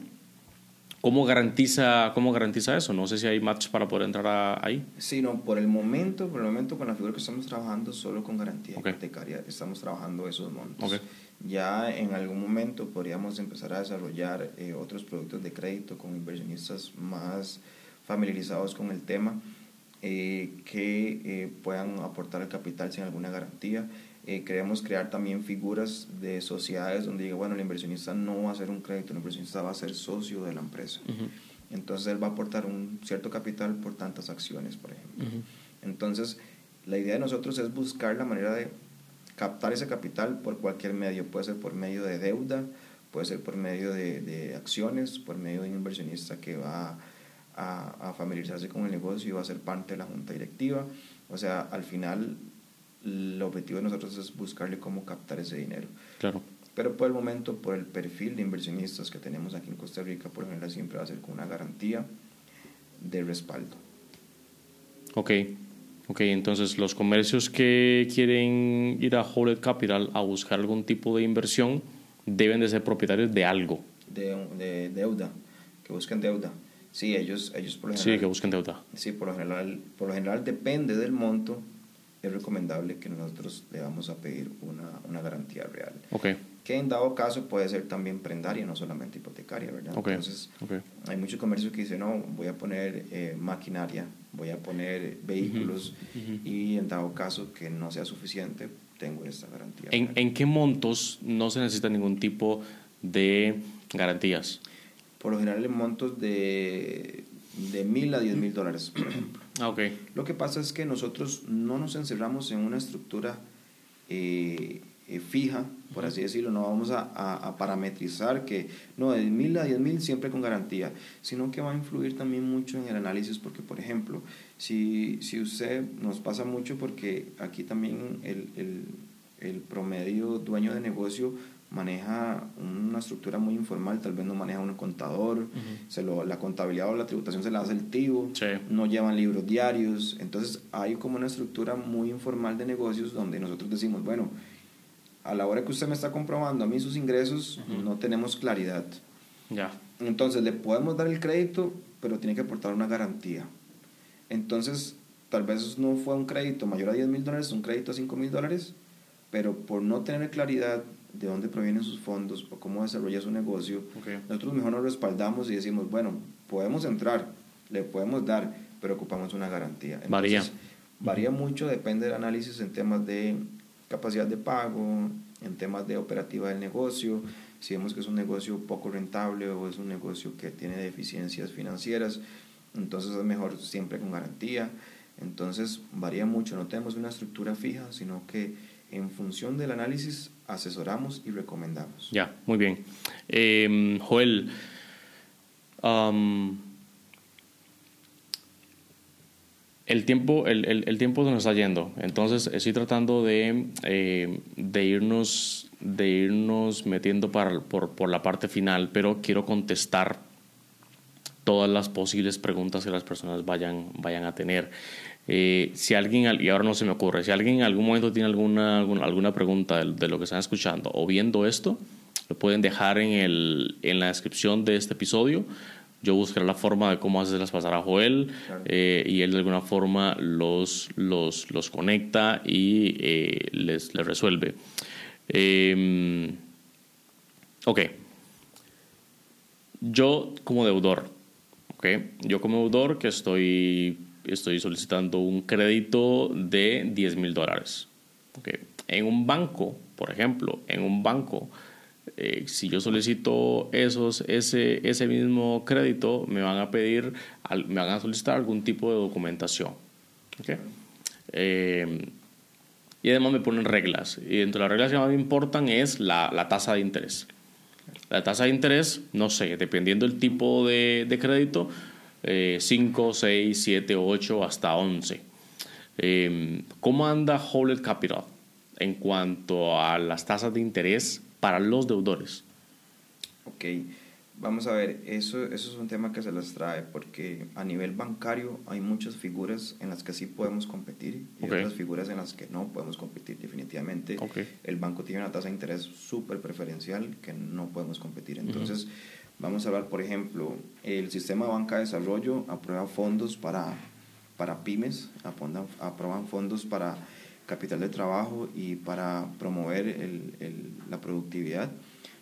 ¿Cómo garantiza, ¿Cómo garantiza eso? No sé si hay match para poder entrar ahí. Sí, no, por el momento, por el momento con la figura que estamos trabajando, solo con garantía hipotecaria estamos trabajando esos montos. Ya en algún momento podríamos empezar a desarrollar eh, otros productos de crédito con inversionistas más familiarizados con el tema eh, que eh, puedan aportar el capital sin alguna garantía. queremos crear también figuras de sociedades donde diga, bueno, el inversionista no va a hacer un crédito, el inversionista va a ser socio de la empresa. entonces él va a aportar un cierto capital por tantas acciones, por ejemplo. Entonces, la idea de nosotros es buscar la manera de captar ese capital por cualquier medio, puede ser por medio de deuda, puede ser por medio de, de acciones, por medio de un inversionista que va a, a, familiarizarse con el negocio y va a ser parte de la junta directiva. O sea, al final el objetivo de nosotros es buscarle cómo captar ese dinero. Claro. Pero por el momento, por el perfil de inversionistas que tenemos aquí en Costa Rica, por ejemplo, siempre va a ser con una garantía de respaldo. Ok, ok, entonces los comercios que quieren ir a Holet Capital a buscar algún tipo de inversión deben de ser propietarios de algo. De, de deuda, que busquen deuda. Sí, ellos, ellos por lo general. Sí, que busquen deuda. Sí, por lo general, por lo general depende del monto. Es recomendable que nosotros le vamos a pedir una, una garantía real. Okay. Que en dado caso puede ser también prendaria, no solamente hipotecaria, ¿verdad? Okay. Entonces, okay. hay muchos comercios que dicen, no, voy a poner eh, maquinaria, voy a poner vehículos Uh -huh. y en dado caso que no sea suficiente, tengo esta garantía. ¿En. ¿En qué montos no se necesita ningún tipo de garantías? Por lo general en montos de, de mil a diez mil dólares, por ejemplo. Ah, ok. Lo que pasa es que nosotros no nos encerramos en una estructura eh, eh, fija, por así decirlo, no vamos a, a, a, parametrizar que no, de mil a diez mil siempre con garantía, sino que va a influir también mucho en el análisis, porque por ejemplo, si, si usted nos pasa mucho porque aquí también el, el, el promedio dueño de negocio maneja una estructura muy informal, tal vez no maneja un contador, uh -huh. se lo, la contabilidad o la tributación se la hace el tío, sí. no llevan libros diarios, entonces hay como una estructura muy informal de negocios donde nosotros decimos, bueno, a la hora que usted me está comprobando a mí sus ingresos, uh -huh. no tenemos claridad. Ya. Entonces le podemos dar el crédito, pero tiene que aportar una garantía. Entonces, tal vez no fue un crédito mayor a 10 mil dólares, un crédito a 5 mil dólares, pero por no tener claridad de dónde provienen sus fondos o cómo desarrolla su negocio, okay. nosotros mejor nos respaldamos y decimos, bueno, podemos entrar, le podemos dar, pero ocupamos una garantía. Entonces, varía. Varía mucho, depende del análisis en temas de capacidad de pago, en temas de operativa del negocio, si vemos que es un negocio poco rentable o es un negocio que tiene deficiencias financieras, entonces es mejor siempre con garantía. Entonces varía mucho, no tenemos una estructura fija, sino que en función del análisis asesoramos y recomendamos. Ya, muy bien. Eh, Joel, um, el, tiempo, el, el, tiempo se nos está yendo, entonces estoy tratando de, eh, de, irnos, de irnos metiendo para, por, por la parte final, pero quiero contestar todas las posibles preguntas que las personas vayan, vayan a tener. Eh, si alguien, y ahora no se me ocurre, si alguien en algún momento tiene alguna, alguna, alguna pregunta de, de, lo que están escuchando o viendo esto, lo pueden dejar en, el, en la descripción de este episodio. Yo buscaré la forma de cómo hacerlas pasar a Joel claro. eh, y él de alguna forma los, los, los conecta y eh, les, les, resuelve. Eh, ok. Yo como deudor, ok. Yo como deudor que estoy estoy solicitando un crédito de 10 mil dólares. Okay. En un banco, por ejemplo, en un banco, eh, si yo solicito esos, ese, ese mismo crédito, me van a pedir, me van a solicitar algún tipo de documentación. Eh, y además me ponen reglas. Y entre las reglas que más me importan es la, la tasa de interés. La tasa de interés, no sé, dependiendo del tipo de, de crédito, 5, 6, 7, 8, hasta 11. Eh, ¿Cómo anda Howlett Capital en cuanto a las tasas de interés para los deudores? Ok, vamos a ver, eso, eso es un tema que se les trae porque a nivel bancario hay muchas figuras en las que sí podemos competir y okay. otras figuras en las que no podemos competir definitivamente. Okay. El banco tiene una tasa de interés súper preferencial que no podemos competir. Entonces, uh -huh. Vamos a hablar, por ejemplo, el sistema de banca de desarrollo aprueba fondos para, para pymes, aprueban fondos para capital de trabajo y para promover el, el, la productividad.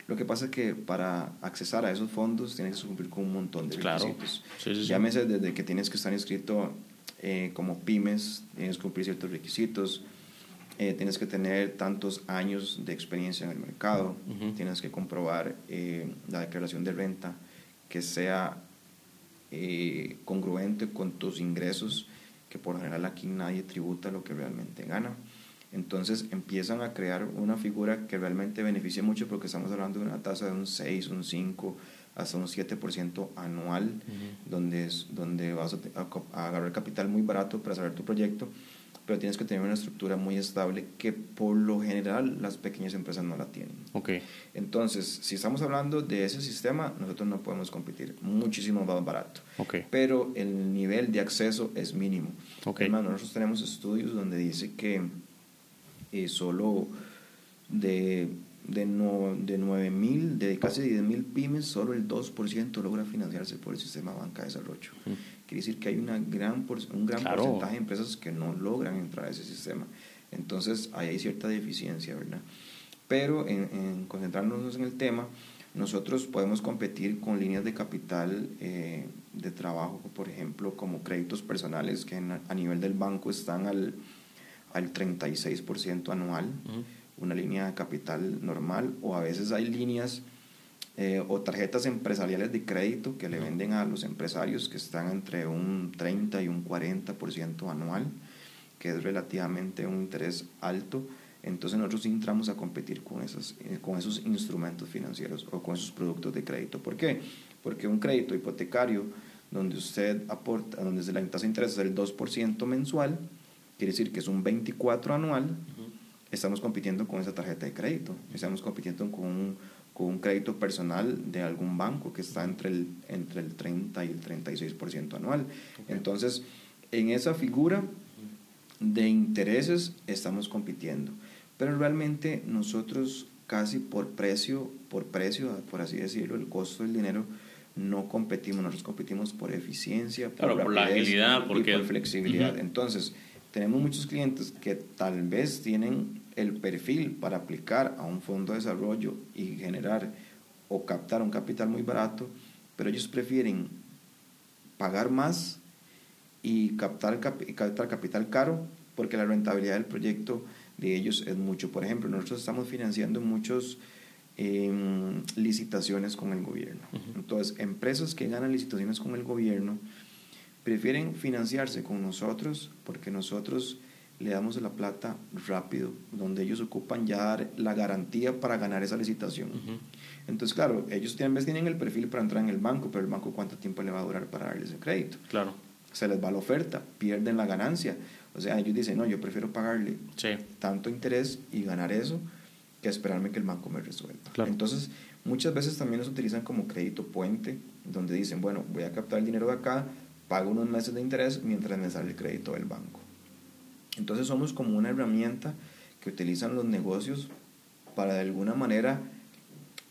Lo que pasa es que para accesar a esos fondos tienes que cumplir con un montón de requisitos. Claro. Sí, sí, sí. Llámese desde que tienes que estar inscrito eh, como pymes, tienes que cumplir ciertos requisitos, eh, tienes que tener tantos años de experiencia en el mercado, uh -huh. tienes que comprobar eh, la declaración de renta que sea congruente con tus ingresos, que por general aquí nadie tributa lo que realmente gana. Entonces empiezan a crear una figura que realmente beneficia mucho porque estamos hablando de una tasa de un 6, un 5, hasta un 7% anual, donde, es, donde vas a, agarrar capital muy barato para saber tu proyecto, pero tienes que tener una estructura muy estable que por lo general las pequeñas empresas no la tienen. Okay. Entonces, si estamos hablando de ese sistema, nosotros no podemos competir, muchísimo más barato. Okay. Pero el nivel de acceso es mínimo. Okay. Además, nosotros tenemos estudios donde dice que eh, solo de, de, no, de 9 mil, de casi 10 mil pymes, solo el 2% logra financiarse por el sistema banca de desarrollo. Quiere decir que hay una gran un gran porcentaje de empresas que no logran entrar a ese sistema. Entonces, ahí hay cierta deficiencia, ¿verdad? Pero en, concentrarnos en el tema, nosotros podemos competir con líneas de capital eh, de trabajo, por ejemplo, como créditos personales que a nivel del banco están al al 36% anual, una línea de capital normal, o a veces hay líneas eh, o tarjetas empresariales de crédito que le venden a los empresarios que están entre un 30 y un 40% anual, que es relativamente un interés alto. Entonces nosotros entramos a competir con, esos, eh, con esos instrumentos financieros o con esos productos de crédito. ¿Por qué? Porque un crédito hipotecario donde usted aporta, donde la tasa de interés es el 2% mensual, quiere decir que es un 24 anual, estamos compitiendo con esa tarjeta de crédito, estamos compitiendo con un, con un crédito personal de algún banco que está entre el, entre el 30 y el 36% anual. Entonces, en esa figura de intereses estamos compitiendo, pero realmente nosotros casi por precio, por precio, por así decirlo, el costo del dinero, no competimos, nosotros competimos por eficiencia, por, la agilidad, porque... y por flexibilidad. Entonces, tenemos muchos clientes que tal vez tienen el perfil para aplicar a un fondo de desarrollo y generar o captar un capital muy barato, pero ellos prefieren pagar más y captar, captar capital caro porque la rentabilidad del proyecto de ellos es mucho. Por ejemplo, nosotros estamos financiando muchas em, licitaciones con el gobierno. Entonces, empresas que ganan licitaciones con el gobierno, prefieren financiarse con nosotros porque nosotros le damos la plata rápido, donde ellos ocupan ya la garantía para ganar esa licitación. Entonces, claro, ellos tienen, vez tienen el perfil para entrar en el banco, pero el banco cuánto tiempo le va a durar para darles el crédito. Claro. Se les va la oferta, pierden la ganancia. O sea, ellos dicen, no, yo prefiero pagarle tanto interés y ganar eso que esperarme que el banco me resuelva. Entonces, muchas veces también los utilizan como crédito puente, donde dicen, bueno, voy a captar el dinero de acá, pago unos meses de interés mientras me sale el crédito del banco. Entonces somos como una herramienta que utilizan los negocios para de alguna manera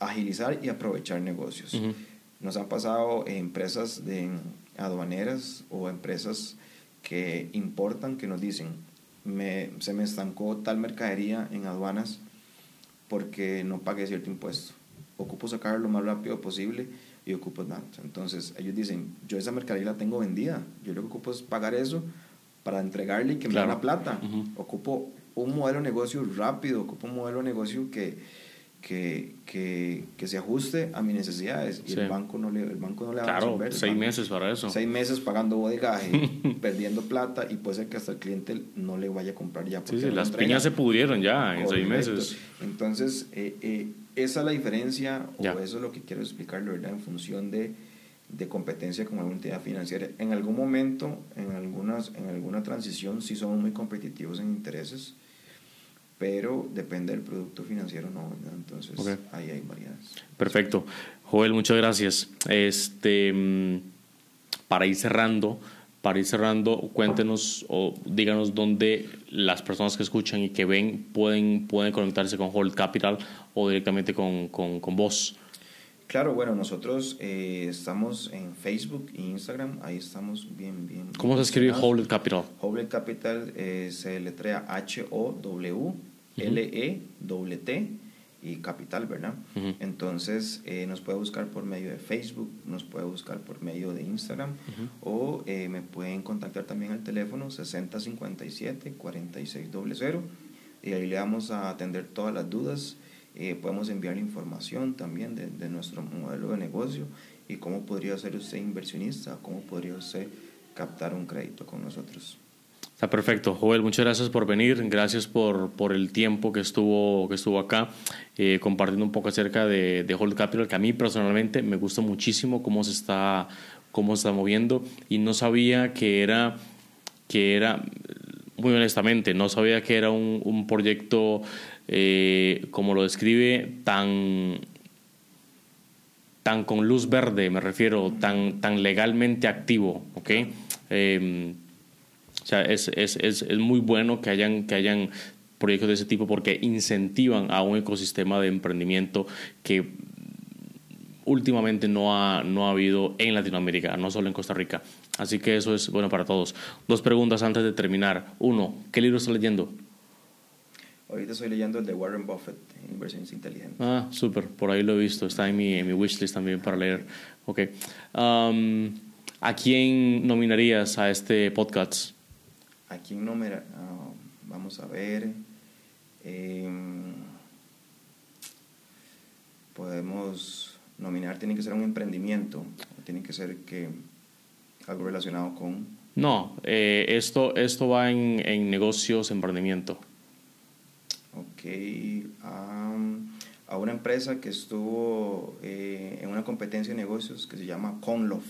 agilizar y aprovechar negocios. Nos han pasado empresas de aduaneras o empresas que importan que nos dicen, me, se me estancó tal mercadería en aduanas porque no pagué cierto impuesto. Ocupo sacar lo más rápido posible y ocupo tanto. Entonces ellos dicen, yo esa mercadería la tengo vendida, yo lo que ocupo es pagar eso para entregarle y que me den la plata. Ocupo un modelo de negocio rápido, ocupo un modelo de negocio que, que, que, que se ajuste a mis necesidades y el banco no le, el banco no le va a resolver. seis meses para eso. Seis meses pagando bodegaje, (laughs) perdiendo plata y puede ser que hasta el cliente no le vaya a comprar ya. Porque sí, las piñas se pudieron ya en seis meses. Entonces, eh, eh, esa es la diferencia, o eso es lo que quiero explicarlo, ¿verdad? En función de, de competencia con alguna entidad financiera. En algún momento, en, algunas, en alguna transición, sí somos muy competitivos en intereses, pero depende del producto financiero, no, Entonces, ahí hay variedades. Perfecto. Joel, muchas gracias. Este, mm, para ir cerrando, para ir cerrando, cuéntenos o díganos dónde las personas que escuchan y que ven pueden, pueden conectarse con Hold Capital o directamente con, con, con vos. Claro, bueno, nosotros eh, estamos en Facebook e Instagram, ahí estamos bien, bien. ¿Cómo se escribe Capital? Hold Capital eh, se letrea H-O-W-L-E-T y capital, ¿verdad? Entonces eh, nos puede buscar por medio de Facebook, nos puede buscar por medio de Instagram o eh, me pueden contactar también al teléfono 6057-4600 y ahí le vamos a atender todas las dudas. Eh, podemos enviar información también de, de, nuestro modelo de negocio y cómo podría ser usted inversionista, cómo podría usted captar un crédito con nosotros. Está perfecto. Joel, muchas gracias por venir. Gracias por, por el tiempo que estuvo, que estuvo acá eh, compartiendo un poco acerca de, de Hold Capital, que a mí personalmente me gusta muchísimo cómo se está, cómo se está moviendo y no sabía que era, que era muy honestamente, no sabía que era un, un proyecto, eh, como lo describe, tan, tan con luz verde, me refiero, tan, tan legalmente activo, ¿ok? Eh, o sea, es, es, es, es muy bueno que hayan, que hayan proyectos de ese tipo porque incentivan a un ecosistema de emprendimiento que últimamente no ha, no ha habido en Latinoamérica, no solo en Costa Rica. Así que eso es bueno para todos. Dos preguntas antes de terminar. Uno, ¿qué libro estás leyendo? Ahorita estoy leyendo el de Warren Buffett, Inversiones Inteligentes. Ah, súper. Por ahí lo he visto. Está en mi, en mi wishlist también para leer. Ok. Um, ¿A quién nominarías a este podcast? ¿A quién no me... ah, vamos a ver. em, podemos nominar, tiene que ser un emprendimiento, tiene que ser que algo relacionado con... No, eh, esto, esto va en, en negocios, emprendimiento. Ok, am, a una empresa que estuvo eh, en una competencia de negocios que se llama Conlof.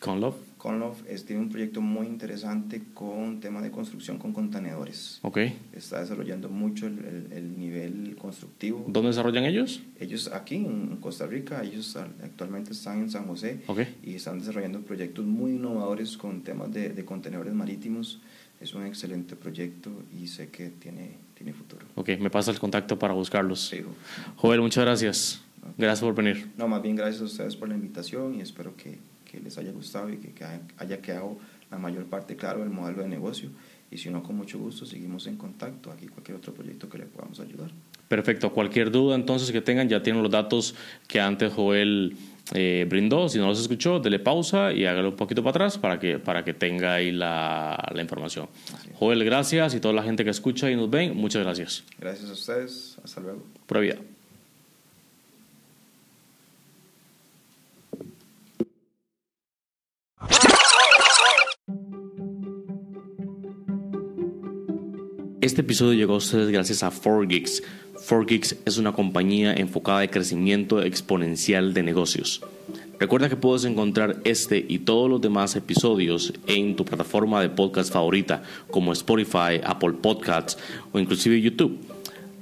Conlove. Conlof es, tiene un proyecto muy interesante con tema de construcción con contenedores. Ok. Está desarrollando mucho el, el- el nivel constructivo. ¿Dónde desarrollan ellos? Ellos aquí en Costa Rica, ellos actualmente están en San José Ok. y están desarrollando proyectos muy innovadores con temas de, de contenedores marítimos. Es un excelente proyecto y sé que tiene, tiene futuro. Ok, me pasa el contacto para buscarlos. Fijo. Joel, muchas gracias. Gracias por venir. No, más bien gracias a ustedes por la invitación y espero que, que les haya gustado y que, haya- quedado la mayor parte claro del modelo de negocio. Y si no, con mucho gusto seguimos en contacto. Aquí cualquier otro proyecto que le podamos ayudar. Perfecto. Cualquier duda entonces que tengan, ya tienen los datos que antes Joel eh, brindó. Si no los escuchó, dele pausa y hágalo un poquito para atrás para que, para que tenga ahí la, la información. Joel, gracias y toda la gente que escucha y nos ven, muchas gracias. Gracias a ustedes. Hasta luego. Pura vida. Este episodio llegó a ustedes gracias a 4Geeks. 4Geeks es una compañía enfocada de crecimiento exponencial de negocios. Recuerda que puedes encontrar este y todos los demás episodios en tu plataforma de podcast favorita como Spotify, Apple Podcasts o inclusive YouTube.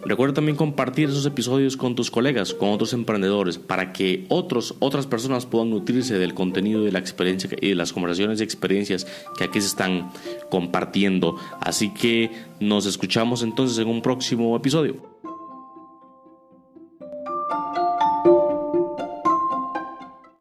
Recuerda también compartir esos episodios con tus colegas, con otros emprendedores, para que otros, otras personas puedan nutrirse del contenido de la experiencia y de las conversaciones y experiencias que aquí se están compartiendo. Así que nos escuchamos entonces en un próximo episodio.